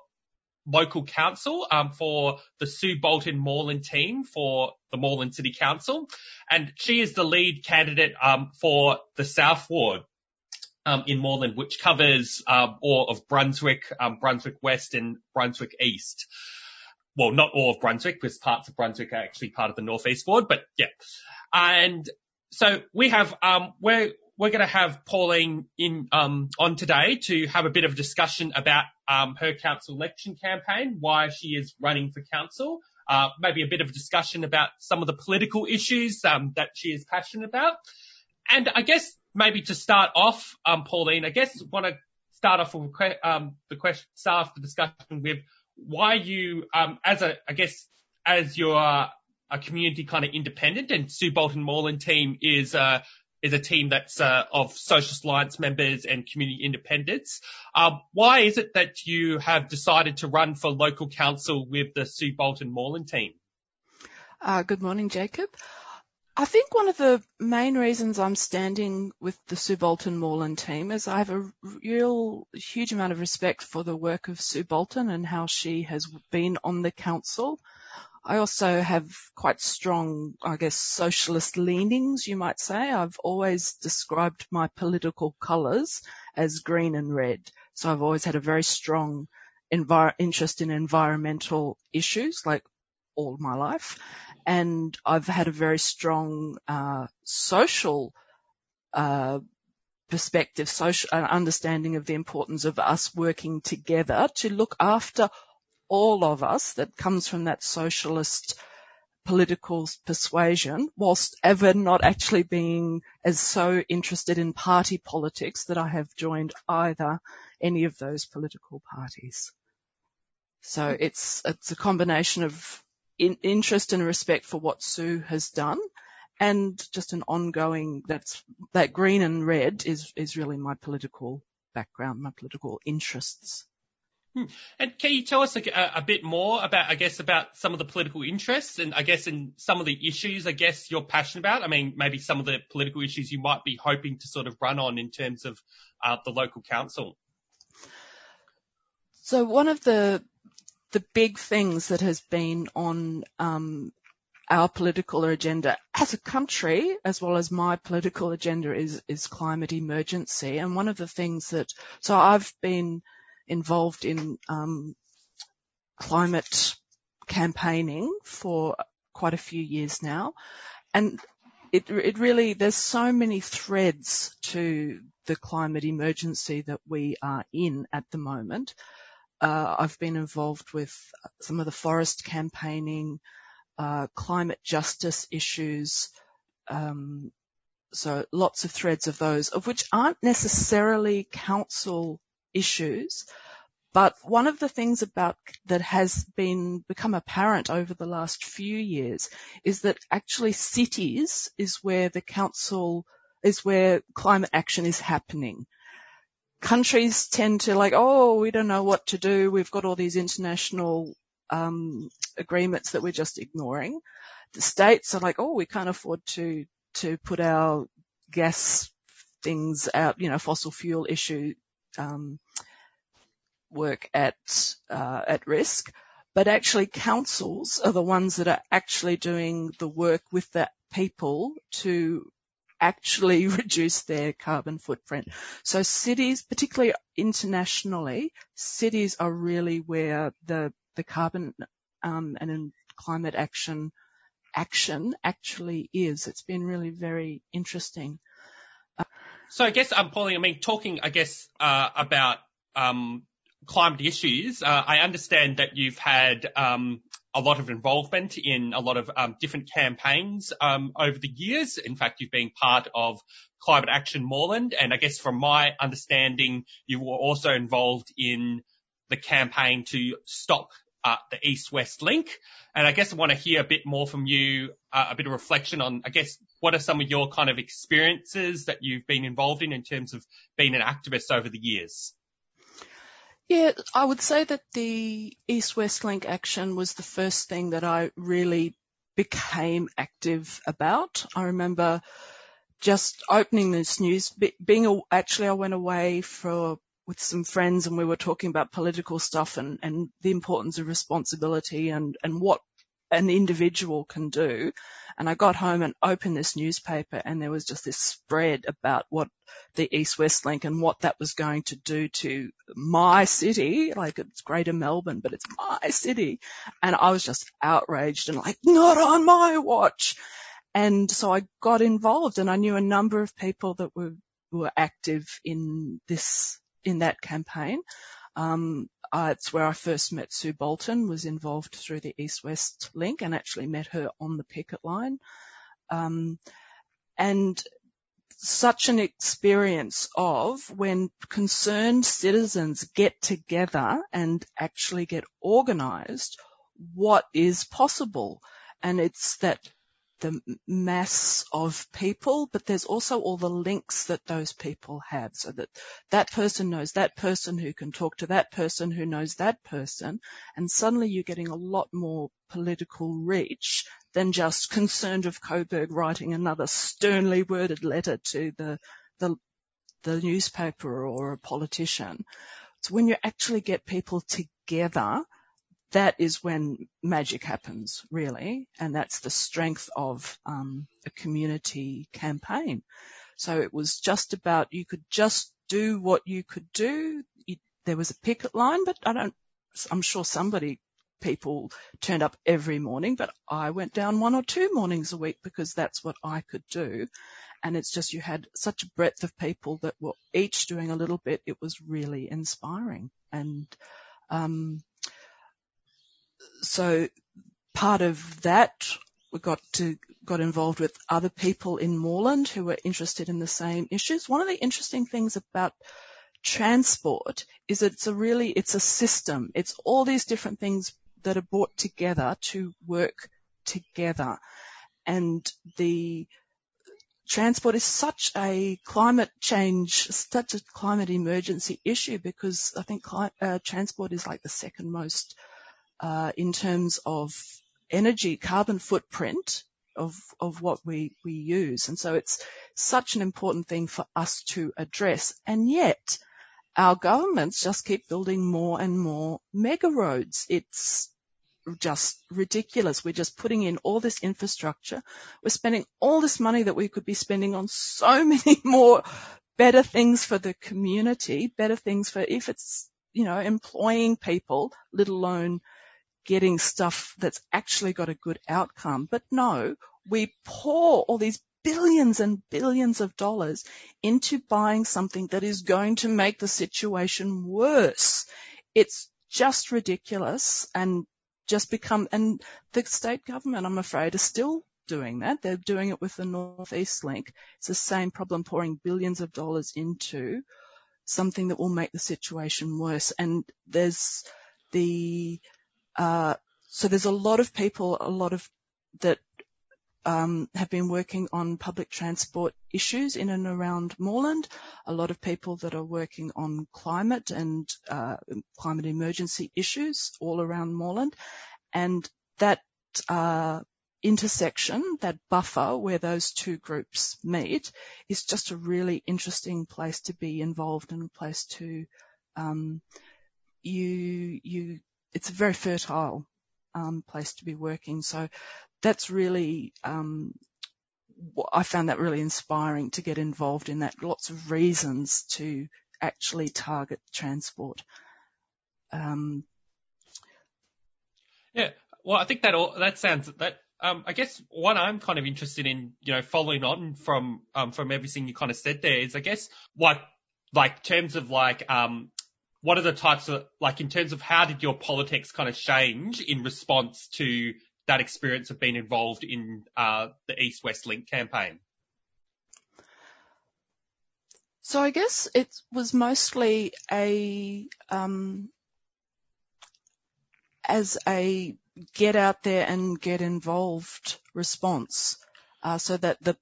local council um, for the Sue Bolton Moreland team for the Moreland City Council, and she is the lead candidate um, for the South Ward um, in Moreland, which covers um, all of Brunswick, um, Brunswick West, and Brunswick East. Well, not all of Brunswick, because parts of Brunswick are actually part of the Northeast Ward, but yeah. And so we have, um, we're, we're going to have Pauline in um, on today to have a bit of a discussion about um, her council election campaign, why she is running for council, uh, maybe a bit of a discussion about some of the political issues um, that she is passionate about, and I guess maybe to start off, um, Pauline, I guess want to start off with um, the question, start off the discussion with why you, um, as a, I guess, as you're a community kind of independent, and Sue Bolton Moreland team is uh, is a team that's uh, of Socialist Alliance members and community independents. Um, why is it that you have decided to run for local council with the Sue Bolton Moreland team? Uh, good morning, Jacob. I think one of the main reasons I'm standing with the Sue Bolton Moreland team is I have a real huge amount of respect for the work of Sue Bolton and how she has been on the council. I also have quite strong, I guess, socialist leanings, you might say. I've always described my political colours as green and red. So I've always had a very strong envir- interest in environmental issues, like all my life. And I've had a very strong uh, social uh, perspective, social uh, understanding of the importance of us working together to look after all of us that comes from that socialist political persuasion, whilst ever not actually being as so interested in party politics that I have joined either any of those political parties. So hmm. it's it's a combination of in, interest and respect for what Sue has done, and just an ongoing that's that green and red is is really my political background, my political interests. Hmm. And can you tell us a, a, bit more about, I guess, about some of the political interests and I guess in some of the issues, I guess you're passionate about? I mean, maybe some of the political issues you might be hoping to sort of run on in terms of uh, the local council. So one of the the big things that has been on um, our political agenda as a country, as well as my political agenda, is is climate emergency. And one of the things that so I've been involved in um, climate campaigning for quite a few years now, and it, it really there's so many threads to the climate emergency that we are in at the moment. Uh, I've been involved with some of the forest campaigning, uh, climate justice issues, um, so lots of threads of those, of which aren't necessarily council issues. But one of the things about that has been become apparent over the last few years is that actually cities is where the council is where climate action is happening. Countries tend to like, oh, we don't know what to do. We've got all these international um, agreements that we're just ignoring. The states are like, oh, we can't afford to to put our gas things out, you know, fossil fuel issue work at uh, at risk, but actually councils are the ones that are actually doing the work with the people to actually reduce their carbon footprint. So cities, particularly internationally, cities are really where the the carbon um, and climate action action actually is. It's been really very interesting. So I guess I'm um, Pauline. I mean, talking, I guess, uh, about um, climate issues. Uh, I understand that you've had um, a lot of involvement in a lot of um, different campaigns um, over the years. In fact, you've been part of Climate Action Moreland, and I guess from my understanding, you were also involved in the campaign to stop uh, the East-West link. And I guess I want to hear a bit more from you, uh, a bit of reflection on, I guess, what are some of your kind of experiences that you've been involved in in terms of being an activist over the years? Yeah, I would say that the East-West Link action was the first thing that I really became active about. I remember just opening this news, being actually I went away for with some friends and we were talking about political stuff and, and the importance of responsibility and, and what an individual can do. And I got home and opened this newspaper and there was just this spread about what the East West link and what that was going to do to my city. Like it's greater Melbourne, but it's my city. And I was just outraged and like, not on my watch. And so I got involved and I knew a number of people that were, were active in this, in that campaign. Um, uh, it's where I first met Sue Bolton, was involved through the East-West link and actually met her on the picket line. Um, and such an experience of when concerned citizens get together and actually get organized, what is possible. And it's that the mass of people, but there's also all the links that those people have so that that person knows that person who can talk to that person who knows that person. And suddenly you're getting a lot more political reach than just concerned of Coburg writing another sternly worded letter to the, the, the newspaper or a politician. So when you actually get people together that is when magic happens, really, and that's the strength of um, a community campaign. So it was just about you could just do what you could do. There was a picket line, but I don't. I'm sure somebody people turned up every morning, but I went down one or two mornings a week because that's what I could do. And it's just you had such a breadth of people that were each doing a little bit. It was really inspiring. And um, so part of that, we got to got involved with other people in Moreland who were interested in the same issues. One of the interesting things about transport is it's a really it's a system. It's all these different things that are brought together to work together. And the transport is such a climate change, such a climate emergency issue because I think uh, transport is like the second most Uh, in terms of energy carbon footprint of, of what we, we use. And so it's such an important thing for us to address. And yet our governments just keep building more and more mega roads. It's just ridiculous. We're just putting in all this infrastructure. We're spending all this money that we could be spending on so many more better things for the community, better things for if it's, you know, employing people, let alone getting stuff that's actually got a good outcome. But no, we pour all these billions and billions of dollars into buying something that is going to make the situation worse. It's just ridiculous and just become, and the state government, I'm afraid, is still doing that. They're doing it with the Northeast Link. It's the same problem pouring billions of dollars into something that will make the situation worse. And there's the so there's a lot of people, a lot of that um, have been working on public transport issues in and around Moreland. A lot of people that are working on climate and uh, climate emergency issues all around Moreland, and that uh, intersection, that buffer where those two groups meet, is just a really interesting place to be involved and a place to um, you you it's a very fertile um, place to be working. So that's really um, I found that really inspiring to get involved in that. Lots of reasons to actually target transport. Um, yeah. well, I think that all, that sounds that. Um, I guess what I'm kind of interested in, you know, following on from um, from everything you kind of said there is, I guess, what like terms of like um, what are the types of like in terms of how did your politics kind of change in response to that experience of being involved in uh, the East West Link campaign? So I guess it was mostly a um, as a get out there and get involved response, uh, so that the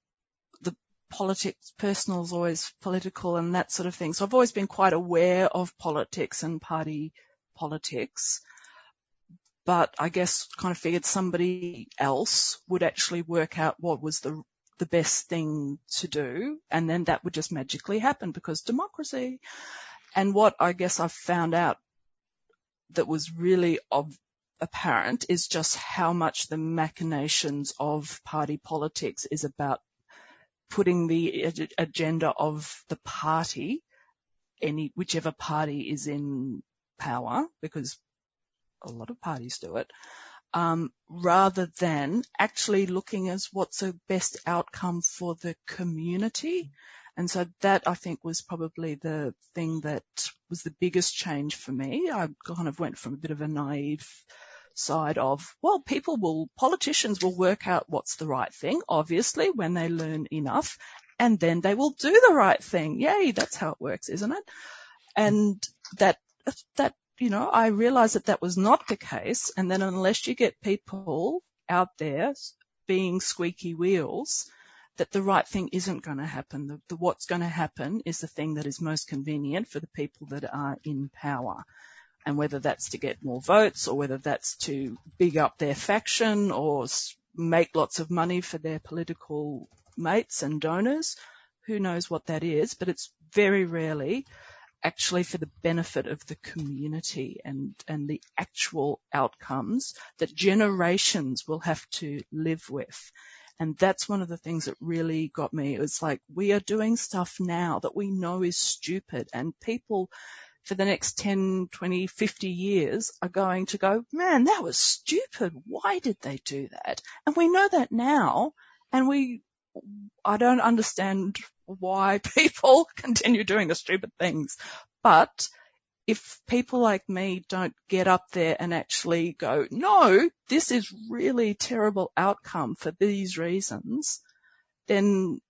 politics personal is always political and that sort of thing. So I've always been quite aware of politics and party politics, but I guess kind of figured somebody else would actually work out what was the the best thing to do, and then that would just magically happen because democracy. And what I guess I've found out that was really of, apparent is just how much the machinations of party politics is about putting the agenda of the party, any whichever party is in power, because a lot of parties do it, um, rather than actually looking as what's the best outcome for the community. And so that I think was probably the thing that was the biggest change for me. I kind of went from a bit of a naive side of, well, people will, politicians will work out what's the right thing, obviously, when they learn enough, and then they will do the right thing. Yay, that's how it works, isn't it? And that, that you know, I realized that that was not the case. And then unless you get people out there being squeaky wheels, that the right thing isn't going to happen. The, the, what's going to happen is the thing that is most convenient for the people that are in power. And whether that's to get more votes or whether that's to big up their faction or make lots of money for their political mates and donors, who knows what that is, but it's very rarely actually for the benefit of the community and, and the actual outcomes that generations will have to live with. And that's one of the things that really got me. It was like, we are doing stuff now that we know is stupid and people for the next 10, 20, 50 years are going to go, man, that was stupid. Why did they do that? And we know that now and we, I don't understand why people continue doing the stupid things. But if people like me don't get up there and actually go, no, this is really terrible outcome for these reasons, then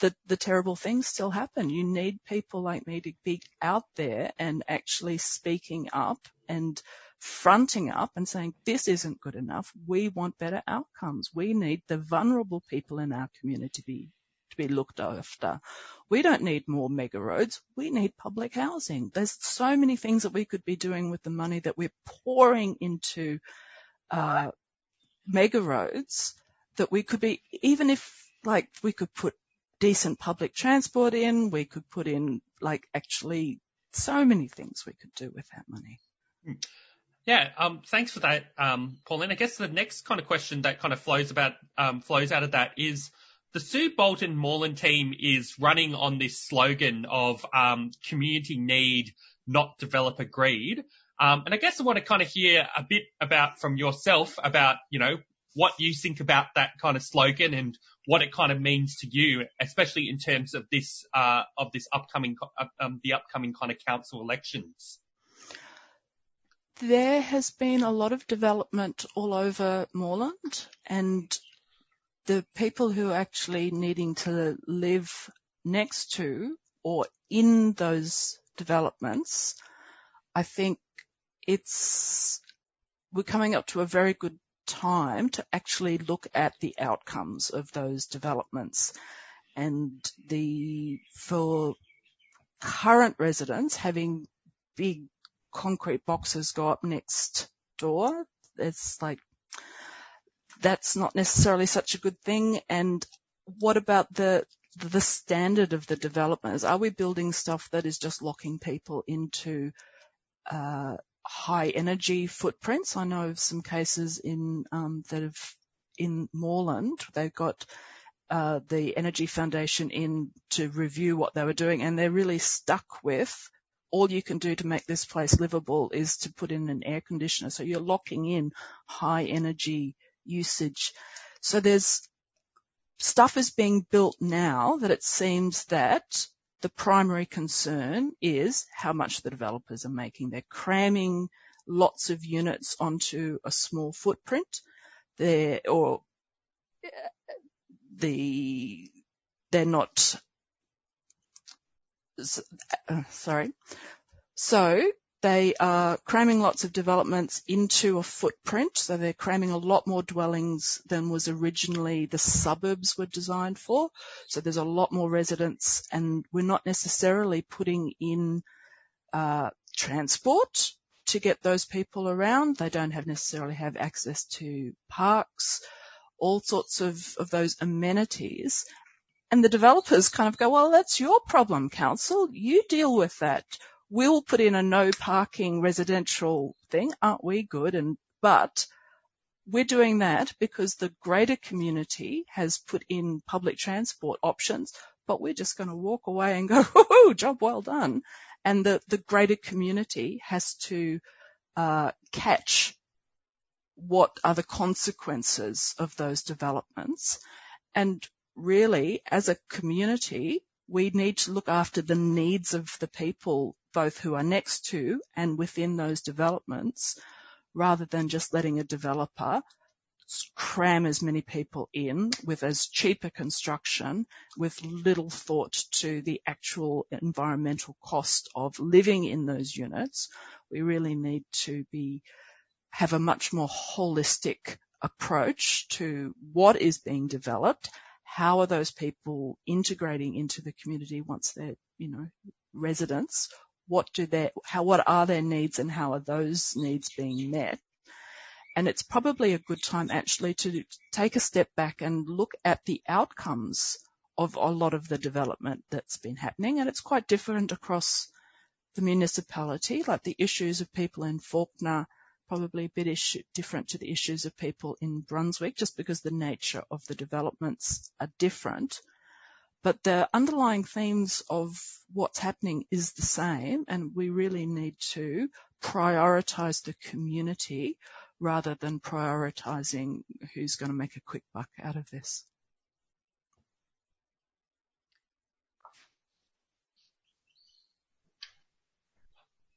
the, the terrible things still happen. You need people like me to be out there and actually speaking up and fronting up and saying, this isn't good enough. We want better outcomes. We need the vulnerable people in our community to be to be looked after. We don't need more mega roads. We need public housing. There's so many things that we could be doing with the money that we're pouring into uh, mega roads that we could be, even if like we could put decent public transport in, we could put in like actually so many things we could do with that money. Yeah, um, thanks for that, um, Pauline. I guess the next kind of question that kind of flows about um, flows out of that is the Sue Bolton Moreland team is running on this slogan of um, community need, not developer greed. Um, and I guess I want to kind of hear a bit about from yourself about, you know, what you think about that kind of slogan and what it kind of means to you, especially in terms of this, uh, of this upcoming, uh, um, the upcoming kind of council elections. There has been a lot of development all over Moreland and the people who are actually needing to live next to or in those developments, I think it's, we're coming up to a very good time to actually look at the outcomes of those developments and the, for current residents having big concrete boxes go up next door, it's like that's not necessarily such a good thing. And what about the the standard of the developers? Are we building stuff that is just locking people into uh, high energy footprints? I know of some cases in um, that have in Moreland. They've got uh, the Energy Foundation in to review what they were doing, and they're really stuck with all you can do to make this place livable is to put in an air conditioner. So you're locking in high energy usage. So there's stuff is being built now that it seems that the primary concern is how much the developers are making. They're cramming lots of units onto a small footprint. They're, or the, they're not, uh, sorry. So they are cramming lots of developments into a footprint. So they're cramming a lot more dwellings than was originally the suburbs were designed for. So there's a lot more residents and we're not necessarily putting in uh, transport to get those people around. They don't have necessarily have access to parks, all sorts of, of those amenities. And the developers kind of go, well, that's your problem, council. You deal with that. We'll put in a no parking residential thing. Aren't we good? And, but we're doing that because the greater community has put in public transport options, but we're just going to walk away and go, oh, job well done. And the, the greater community has to uh, catch what are the consequences of those developments. And really, as a community, we need to look after the needs of the people, both who are next to and within those developments, rather than just letting a developer cram as many people in with as cheap a construction with little thought to the actual environmental cost of living in those units. We really need to be have a much more holistic approach to what is being developed. How are those people integrating into the community once they're, you know, residents? What do their, how, what are their needs and how are those needs being met? And it's probably a good time actually to take a step back and look at the outcomes of a lot of the development that's been happening. And it's quite different across the municipality, like the issues of people in Fawkner, probably a bit issue, different to the issues of people in Brunswick just because the nature of the developments are different. But the underlying themes of what's happening is the same and we really need to prioritize the community rather than prioritizing who's going to make a quick buck out of this.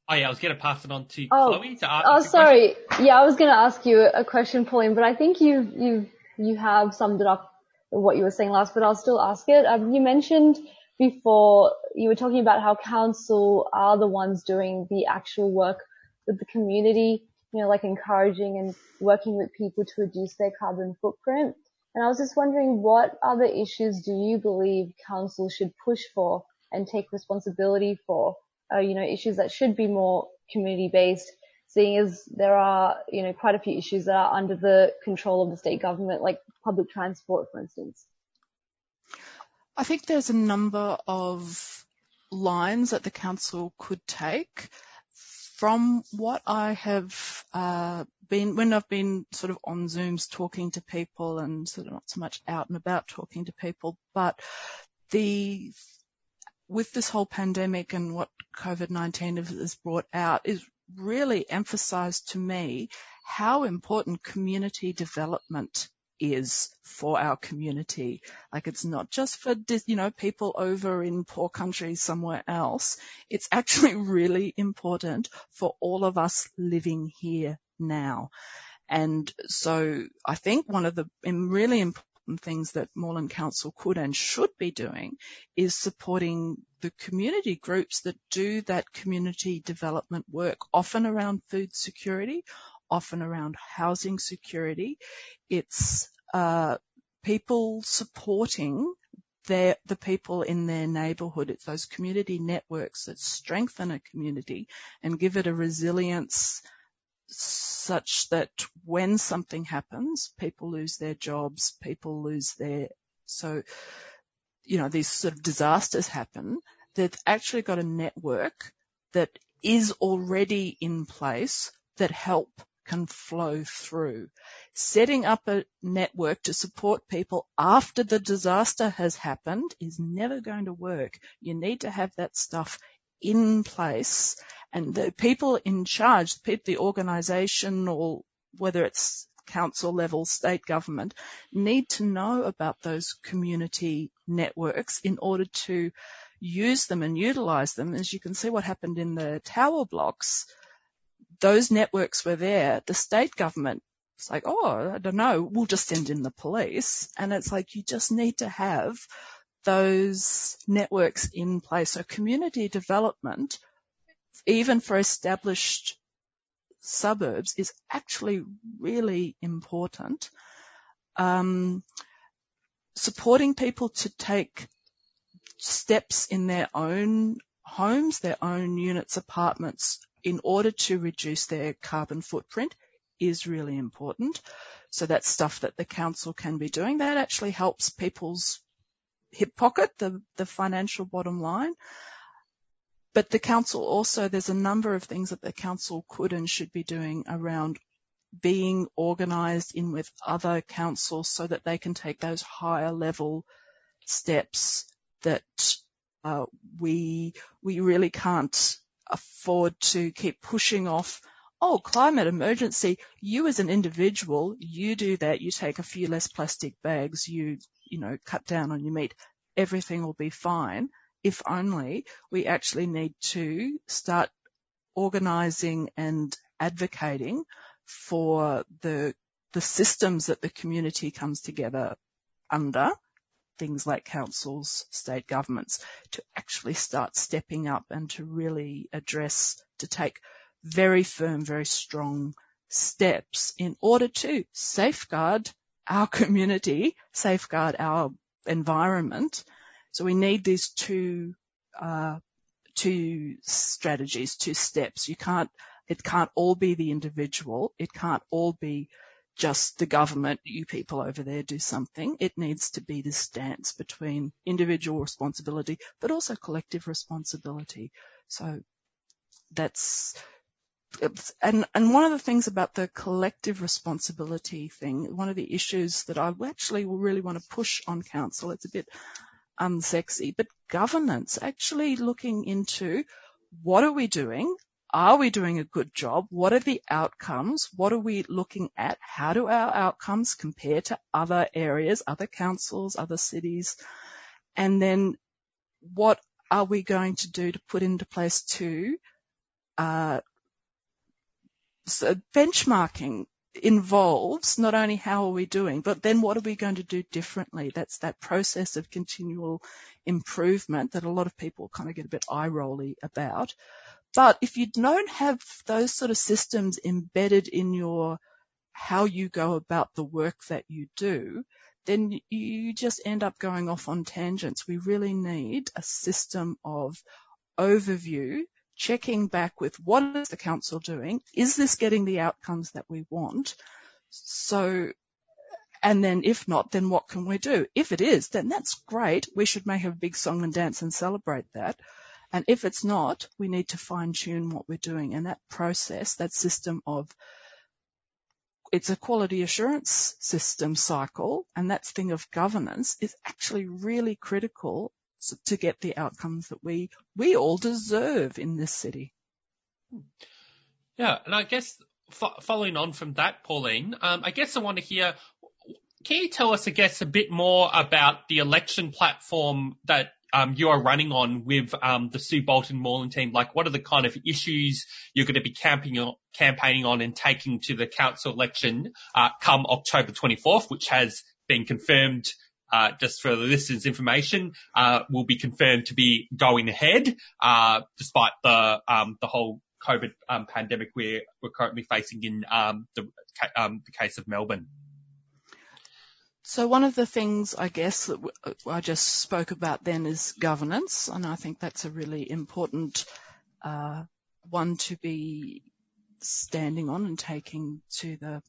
Oh yeah, I was going to pass it on to oh, Chloe to ask. Oh, sorry. Question. Yeah, I was going to ask you a question, Pauline, but I think you you you have summed it up what you were saying last, but I'll still ask it. Um, you mentioned before you were talking about how council are the ones doing the actual work with the community, you know, like encouraging and working with people to reduce their carbon footprint. And I was just wondering what other issues do you believe council should push for and take responsibility for uh, you know, issues that should be more community based, seeing as there are, you know, quite a few issues that are under the control of the state government, like public transport, for instance? I think there's a number of lines that the council could take. From what I have uh, been, when I've been sort of on Zooms talking to people and sort of not so much out and about talking to people, but the with this whole pandemic and what COVID-19 has brought out is really emphasized to me how important community development is for our community. Like it's not just for, you know, people over in poor countries somewhere else. It's actually really important for all of us living here now. And so I think one of the really important things that Moreland Council could and should be doing is supporting the community groups that do that community development work, often around food security, often around housing security. It's uh, people supporting their, the people in their neighbourhood. It's those community networks that strengthen a community and give it a resilience such that when something happens, people lose their jobs, people lose their, so, you know, these sort of disasters happen, they've actually got a network that is already in place that help can flow through. Setting up a network to support people after the disaster has happened is never going to work. You need to have that stuff in place and the people in charge, the organisation or whether it's council level, state government, need to know about those community networks in order to use them and utilise them. As you can see what happened in the tower blocks, those networks were there. The state government it's like, oh, I don't know, we'll just send in the police. And it's like, you just need to have those networks in place. So community development, even for established suburbs, is actually really important. Um, supporting people to take steps in their own homes, their own units, apartments, in order to reduce their carbon footprint is really important. So that's stuff that the council can be doing. That actually helps people's hip pocket, the, the financial bottom line. But the council also, there's a number of things that the council could and should be doing around being organised in with other councils so that they can take those higher level steps that uh, we we really can't afford to keep pushing off oh, climate emergency, you as an individual, you do that, you take a few less plastic bags, you, you know, cut down on your meat, everything will be fine. If only we actually need to start organizing and advocating for the, the systems that the community comes together under, things like councils, state governments, to actually start stepping up and to really address, to take very firm, very strong steps in order to safeguard our community, safeguard our environment. So we need these two, uh, two strategies, two steps. You can't, it can't all be the individual. It can't all be just the government, you people over there do something. It needs to be this dance between individual responsibility, but also collective responsibility. So that's, and, and one of the things about the collective responsibility thing, one of the issues that I actually really want to push on council, it's a bit unsexy, but governance, actually looking into what are we doing? Are we doing a good job? What are the outcomes? What are we looking at? How do our outcomes compare to other areas, other councils, other cities? And then what are we going to do to put into place to uh, so benchmarking involves not only how are we doing, but then what are we going to do differently? That's that process of continual improvement that a lot of people kind of get a bit eye rolly about. But if you don't have those sort of systems embedded in your how you go about the work that you do, then you just end up going off on tangents. We really need a system of overview checking back with what is the council doing? Is this getting the outcomes that we want? So, and then if not, then what can we do? If it is, then that's great. We should make a big song and dance and celebrate that. And if it's not, we need to fine tune what we're doing. And that process, that system of it's a quality assurance system cycle and that thing of governance is actually really critical to get the outcomes that we we all deserve in this city. Yeah, and I guess f- following on from that, Pauline, um, I guess I want to hear. Can you tell us, I guess, a bit more about the election platform that um, you are running on with um, the Sue Bolton Moreland team? Like, what are the kind of issues you're going to be camping on, campaigning on and taking to the council election uh, come October 24th, which has been confirmed uh, just for the listeners' information, uh, will be confirmed to be going ahead, uh, despite the um, the whole COVID um, pandemic we're we're currently facing in um, the um, the case of Melbourne. So one of the things I guess that I just spoke about then is governance, and I think that's a really important uh, one to be standing on and taking to the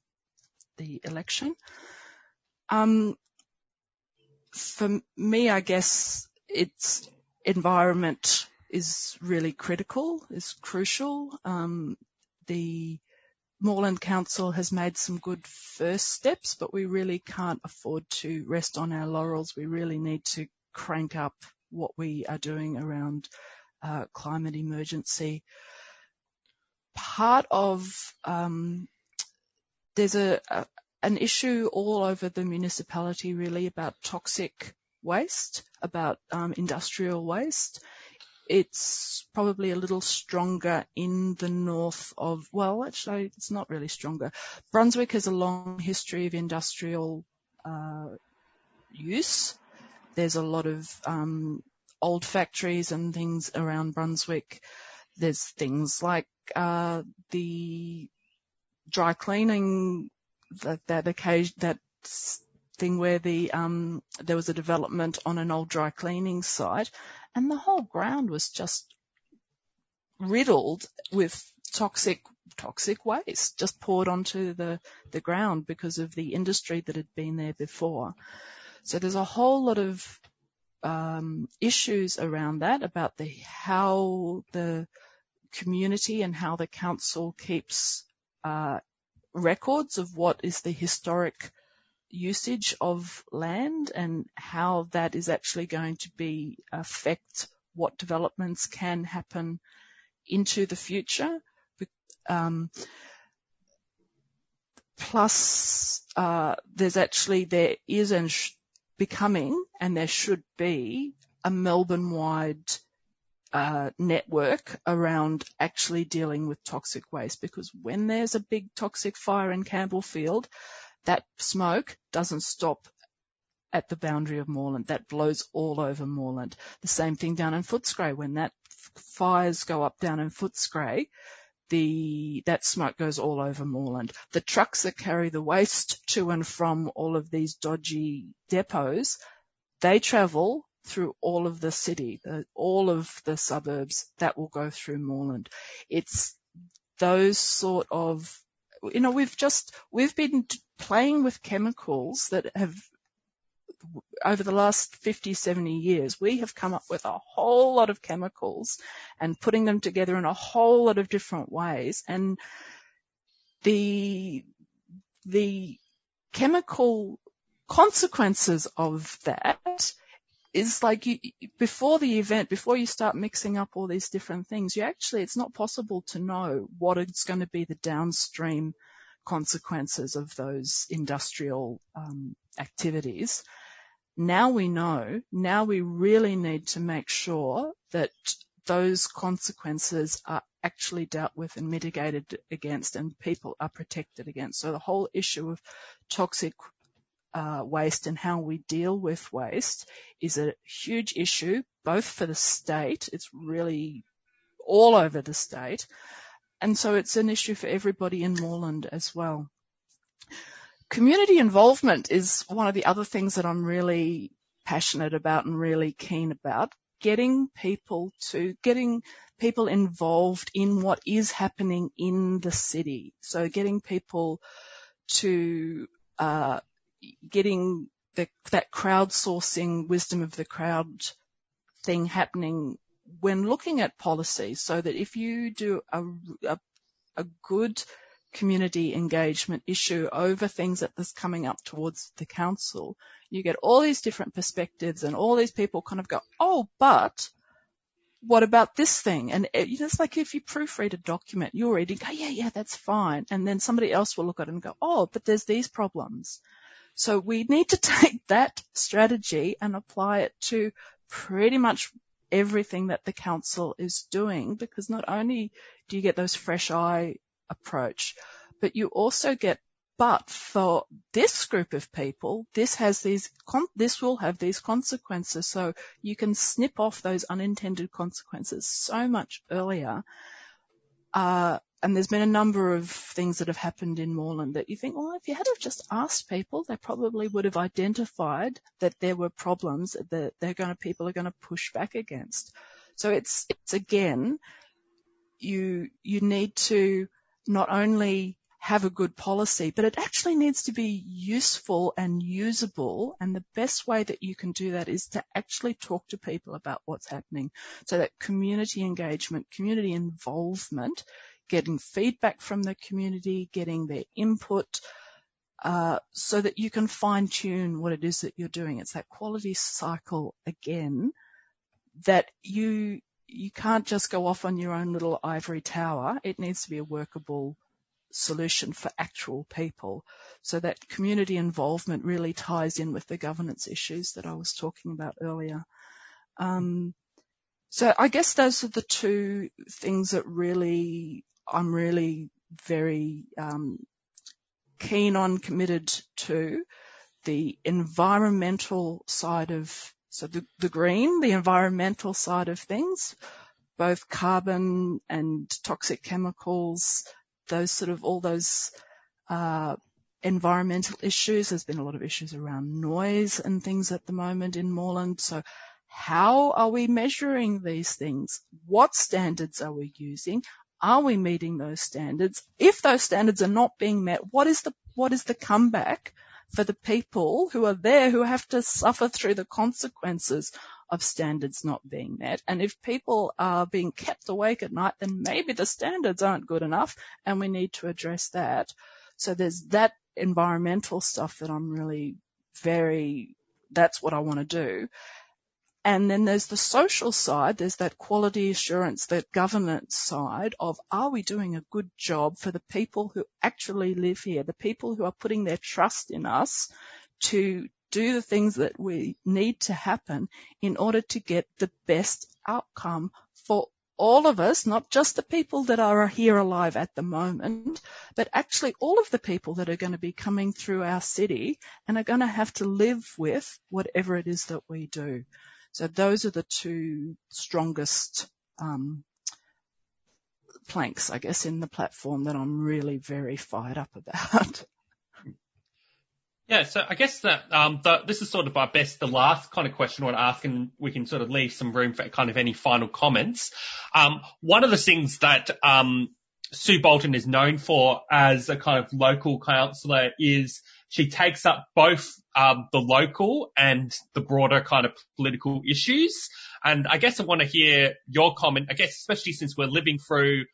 the election. Um, for me, I guess it's environment is really critical, is crucial. Um, the Moreland Council has made some good first steps, but we really can't afford to rest on our laurels. We really need to crank up what we are doing around uh, climate emergency. Part of um, there's a, a an issue all over the municipality really about toxic waste, about um, industrial waste. It's probably a little stronger in the north of, well, actually, it's not really stronger. Brunswick has a long history of industrial uh, use. There's a lot of um, old factories and things around Brunswick. There's things like uh, the dry cleaning that that occasion that thing where the um there was a development on an old dry cleaning site and the whole ground was just riddled with toxic toxic waste just poured onto the the ground because of the industry that had been there before. So there's a whole lot of um, issues around that about the how the community and how the council keeps uh, records of what is the historic usage of land and how that is actually going to be affect what developments can happen into the future. Um, plus, uh, there's actually there is and sh- becoming and there should be a Melbourne-wide Uh, network around actually dealing with toxic waste because when there's a big toxic fire in Campbellfield, that smoke doesn't stop at the boundary of Moreland. That blows all over Moreland. The same thing down in Footscray. When that fires go up down in Footscray, the, that smoke goes all over Moreland. The trucks that carry the waste to and from all of these dodgy depots, they travel through all of the city, the, all of the suburbs that will go through Moreland. It's those sort of, you know, we've just, we've been playing with chemicals that have over the last 50, 70 years, we have come up with a whole lot of chemicals and putting them together in a whole lot of different ways. And the, the chemical consequences of that is like you, before the event, before you start mixing up all these different things, you actually, it's not possible to know what is going to be the downstream consequences of those industrial um, activities. Now we know, now we really need to make sure that those consequences are actually dealt with and mitigated against and people are protected against. So the whole issue of toxic waste and how we deal with waste is a huge issue, both for the state. It's really all over the state. And so it's an issue for everybody in Moreland as well. Community involvement is one of the other things that I'm really passionate about and really keen about. Getting people to, getting people involved in what is happening in the city. So getting people to uh, getting the, that crowdsourcing wisdom of the crowd thing happening when looking at policy so that if you do a, a, a good community engagement issue over things that is coming up towards the council, you get all these different perspectives and all these people kind of go, oh, but what about this thing? And it, it's like if you proofread a document, you're reading, go, yeah, yeah, that's fine. And then somebody else will look at it and go, oh, but there's these problems. So we need to take that strategy and apply it to pretty much everything that the council is doing because not only do you get those fresh eye approach, but you also get but for this group of people, this has these, this will have these consequences. So you can snip off those unintended consequences so much earlier. Uh, and there's been a number of things that have happened in Moreland that you think, well, if you had have just asked people, they probably would have identified that there were problems that they're going to, people are going to push back against. So it's, it's again, you, you need to not only have a good policy, but it actually needs to be useful and usable. And the best way that you can do that is to actually talk to people about what's happening. So that community engagement, community involvement getting feedback from the community, getting their input, uh, so that you can fine tune what it is that you're doing. It's that quality cycle again that you you can't just go off on your own little ivory tower. It needs to be a workable solution for actual people. So that community involvement really ties in with the governance issues that I was talking about earlier. Um, so I guess those are the two things that really I'm really very um, keen on, committed to the environmental side of so the, green, the environmental side of things, both carbon and toxic chemicals, those sort of all those uh, environmental issues. There's been a lot of issues around noise and things at the moment in Moreland. So how are we measuring these things? What standards are we using? Are we meeting those standards? If those standards are not being met, what is the, what is the comeback for the people who are there who have to suffer through the consequences of standards not being met. And if people are being kept awake at night, then maybe the standards aren't good enough and we need to address that. So there's that environmental stuff that I'm really very, that's what I want to do. And then there's the social side, there's that quality assurance, that governance side of are we doing a good job for the people who actually live here, the people who are putting their trust in us to do the things that we need to happen in order to get the best outcome for all of us, not just the people that are here alive at the moment, but actually all of the people that are going to be coming through our city and are going to have to live with whatever it is that we do. So those are the two strongest um, planks, I guess, in the platform that I'm really very fired up about. Yeah, so I guess that um, the, this is sort of, our best, the last kind of question I want to ask, and we can sort of leave some room for kind of any final comments. Um, one of the things that um, Sue Bolton is known for as a kind of local councillor is she takes up both um, the local and the broader kind of political issues. And I guess I want to hear your comment, I guess, especially since we're living through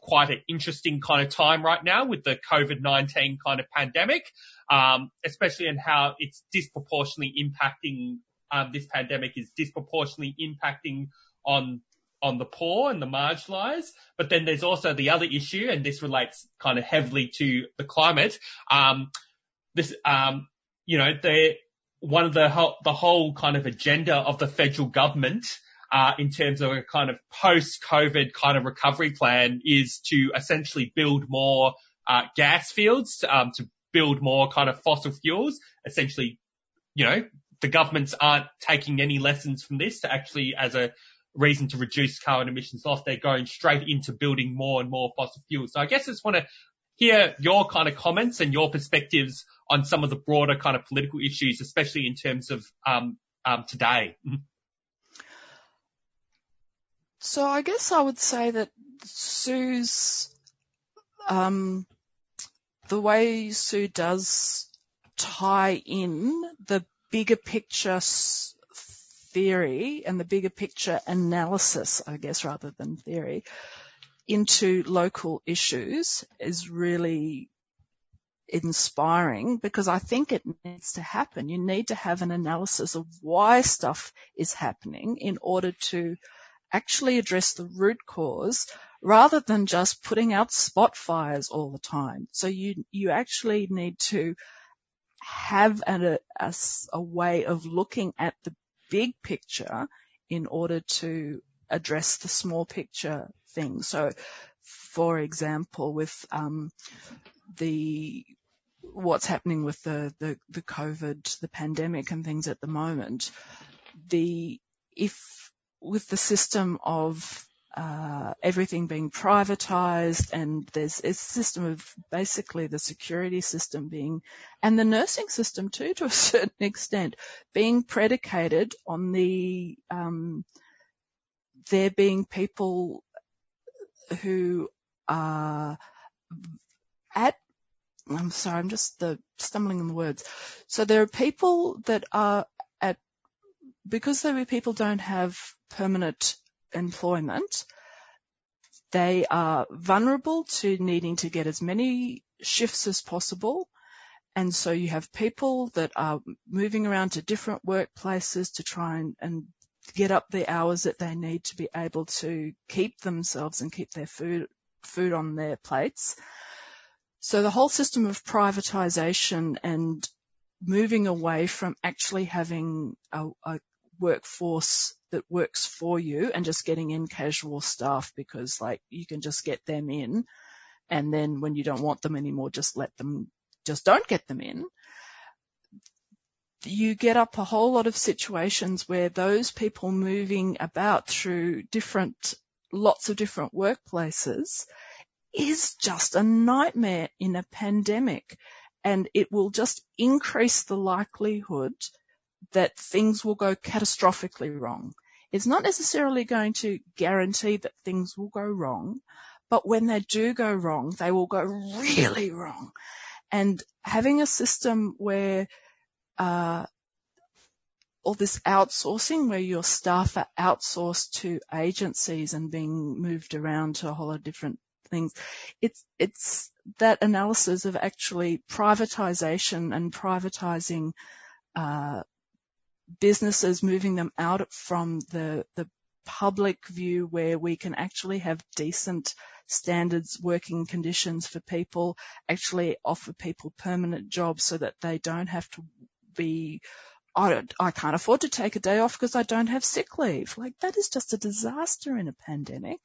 quite an interesting kind of time right now with the COVID-19 kind of pandemic, um, especially in how it's disproportionately impacting, um, this pandemic is disproportionately impacting on on the poor and the marginalized. But then there's also the other issue, and this relates kind of heavily to the climate. Um, this, um, you know, the one of the whole, the whole kind of agenda of the federal government, uh, in terms of a kind of post-COVID kind of recovery plan is to essentially build more, uh, gas fields, um, to build more kind of fossil fuels. Essentially, you know, the governments aren't taking any lessons from this to actually as a reason to reduce carbon emissions loss. They're going straight into building more and more fossil fuels. So I guess I just want to hear your kind of comments and your perspectives on some of the broader kind of political issues, especially in terms of um, um, today. So I guess I would say that Sue's um, the way Sue does tie in the bigger picture theory and the bigger picture analysis, I guess, rather than theory, into local issues is really inspiring because I think it needs to happen. You need to have an analysis of why stuff is happening in order to actually address the root cause rather than just putting out spot fires all the time. So you, you actually need to have a, a, a way of looking at the big picture in order to address the small picture things. So, for example, with um, the what's happening with the, the, the COVID, the pandemic and things at the moment, the if with the system of uh, everything being privatized and there's a system of basically the security system being and the nursing system too to a certain extent being predicated on the um, there being people who are at I'm sorry, I'm just the stumbling on the words. So there are people that are at because are people don't have permanent employment, they are vulnerable to needing to get as many shifts as possible. And so you have people that are moving around to different workplaces to try and, and get up the hours that they need to be able to keep themselves and keep their food food on their plates. So the whole system of privatization and moving away from actually having a, a workforce that works for you and just getting in casual staff because like you can just get them in and then when you don't want them anymore, just let them, just don't get them in. You get up a whole lot of situations where those people moving about through different, lots of different workplaces is just a nightmare in a pandemic and it will just increase the likelihood that things will go catastrophically wrong. It's not necessarily going to guarantee that things will go wrong, but when they do go wrong, they will go really wrong. And having a system where, uh, all this outsourcing where your staff are outsourced to agencies and being moved around to a whole lot of different things. It's, it's that analysis of actually privatization and privatizing, uh, businesses, moving them out from the, the public view where we can actually have decent standards, working conditions for people, actually offer people permanent jobs so that they don't have to be I, I can't afford to take a day off because I don't have sick leave. Like that is just a disaster in a pandemic.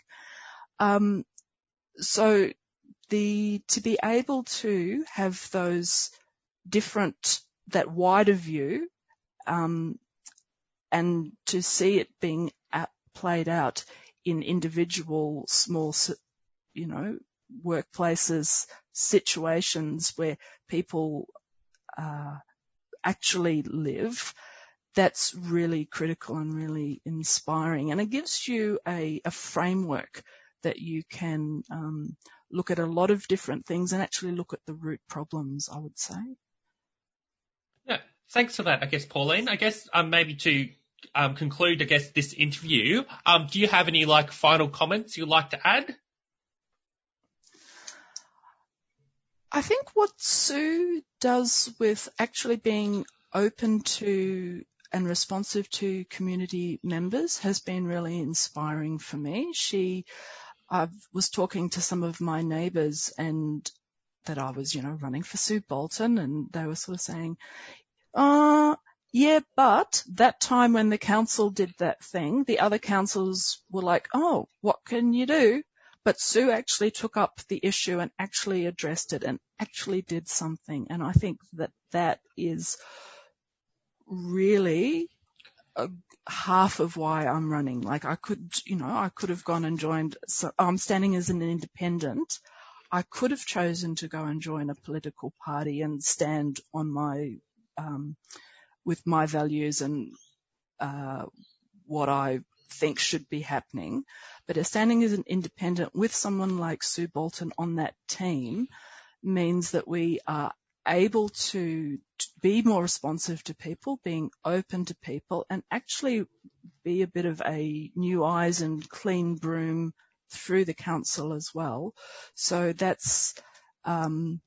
Um, so the, to be able to have those different, that wider view, um, and to see it being at, played out in individual small, you know, workplaces, situations where people, uh, actually live, that's really critical and really inspiring. And it gives you a, a framework that you can um, look at a lot of different things and actually look at the root problems, I would say. Yeah, thanks for that, I guess, Pauline. I guess um, maybe to um, conclude, I guess, this interview, um, do you have any like final comments you'd like to add? I think what Sue does with actually being open to and responsive to community members has been really inspiring for me. She I was talking to some of my neighbours and that I was, you know, running for Sue Bolton and they were sort of saying, uh, yeah, but that time when the council did that thing, the other councils were like, oh, what can you do? But Sue actually took up the issue and actually addressed it and actually did something. And I think that that is really half of why I'm running. Like I could, you know, I could have gone and joined, so I'm standing as an independent. I could have chosen to go and join a political party and stand on my, um, with my values and, uh, what I think should be happening. But as standing as an independent with someone like Sue Bolton on that team means that we are able to be more responsive to people, being open to people, and actually be a bit of a new eyes and clean broom through the council as well. So that's um,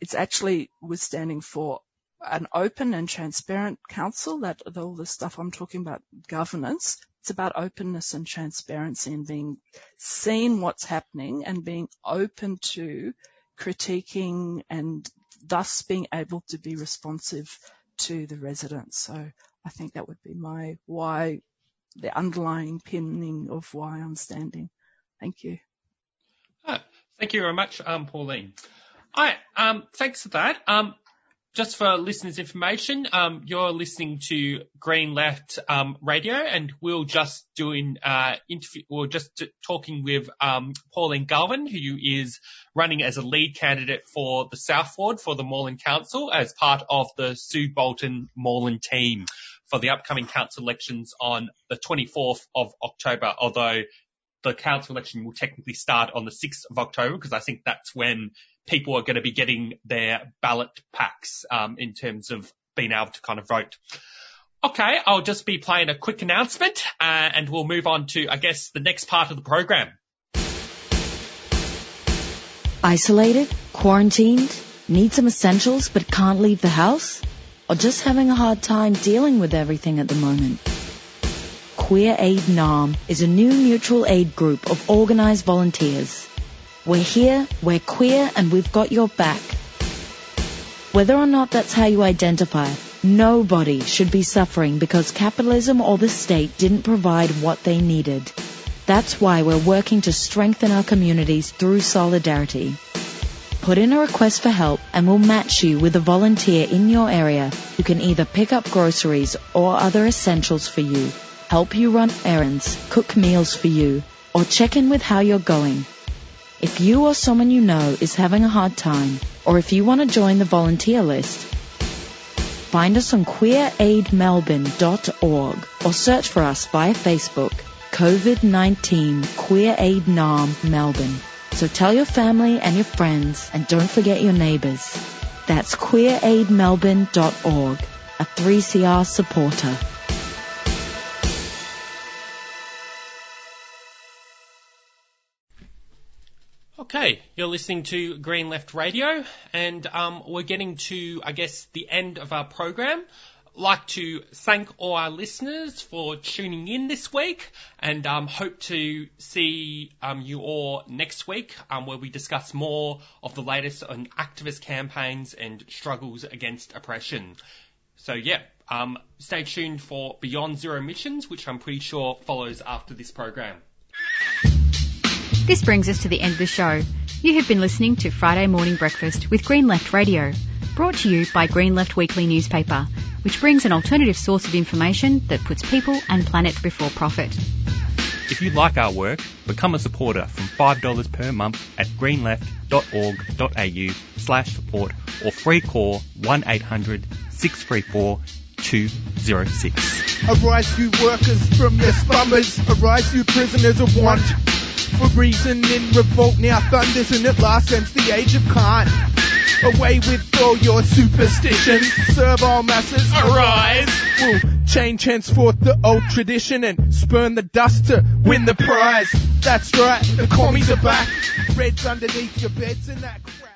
it's actually we're standing for an open and transparent council. That all the stuff I'm talking about governance. It's about openness and transparency and being seen what's happening and being open to critiquing and thus being able to be responsive to the residents. So I think that would be my why, the underlying pinning of why I'm standing. Thank you. Oh, thank you very much, um, Pauline. All right, um, thanks for that. Um, just for listeners' information, um, you're listening to Green Left um, Radio, and we're just doing uh, interview, or just talking with um, Pauline Galvin, who is running as a lead candidate for the South Ward for the Moreland Council as part of the Sue Bolton Moreland team for the upcoming council elections on the 24th of October. Although the council election will technically start on the 6th of October because I think that's when people are going to be getting their ballot packs um, in terms of being able to kind of vote. Okay, I'll just be playing a quick announcement uh, and we'll move on to, I guess, the next part of the program. Isolated? Quarantined? Need some essentials but can't leave the house? Or just having a hard time dealing with everything at the moment? Queer Aid Naarm is a new mutual aid group of organized volunteers. We're here, we're queer, and we've got your back. Whether or not that's how you identify, nobody should be suffering because capitalism or the state didn't provide what they needed. That's why we're working to strengthen our communities through solidarity. Put in a request for help and we'll match you with a volunteer in your area who can either pick up groceries or other essentials for you, help you run errands, cook meals for you, or check in with how you're going. If you or someone you know is having a hard time, or if you want to join the volunteer list, find us on queeraidmelbourne.org or search for us via Facebook, COVID-19 Queer Aid Naarm Melbourne. So tell your family and your friends and don't forget your neighbours. That's queeraidmelbourne.org, a 3CR supporter. Okay, you're listening to Green Left Radio, and um, we're getting to, I guess, the end of our program. Like to thank all our listeners for tuning in this week, and um, hope to see um, you all next week, um, where we discuss more of the latest on activist campaigns and struggles against oppression. So yeah, um, stay tuned for Beyond Zero Emissions, which I'm pretty sure follows after this program. This brings us to the end of the show. You have been listening to Friday Morning Breakfast with Green Left Radio, brought to you by Green Left Weekly newspaper, which brings an alternative source of information that puts people and planet before profit. If you like our work, become a supporter from $5 per month at greenleft.org.au slash support or free call 1800 634 206. Arise, you workers from your slumbers. Arise, you prisoners of want. For reason in revolt now thunders and at last ends the age of Khan. Away with all your superstitions. Serve all masses. Arise. We'll change henceforth the old tradition and spurn the dust to win the prize. That's right, the commies are back. Reds underneath your beds and that crap.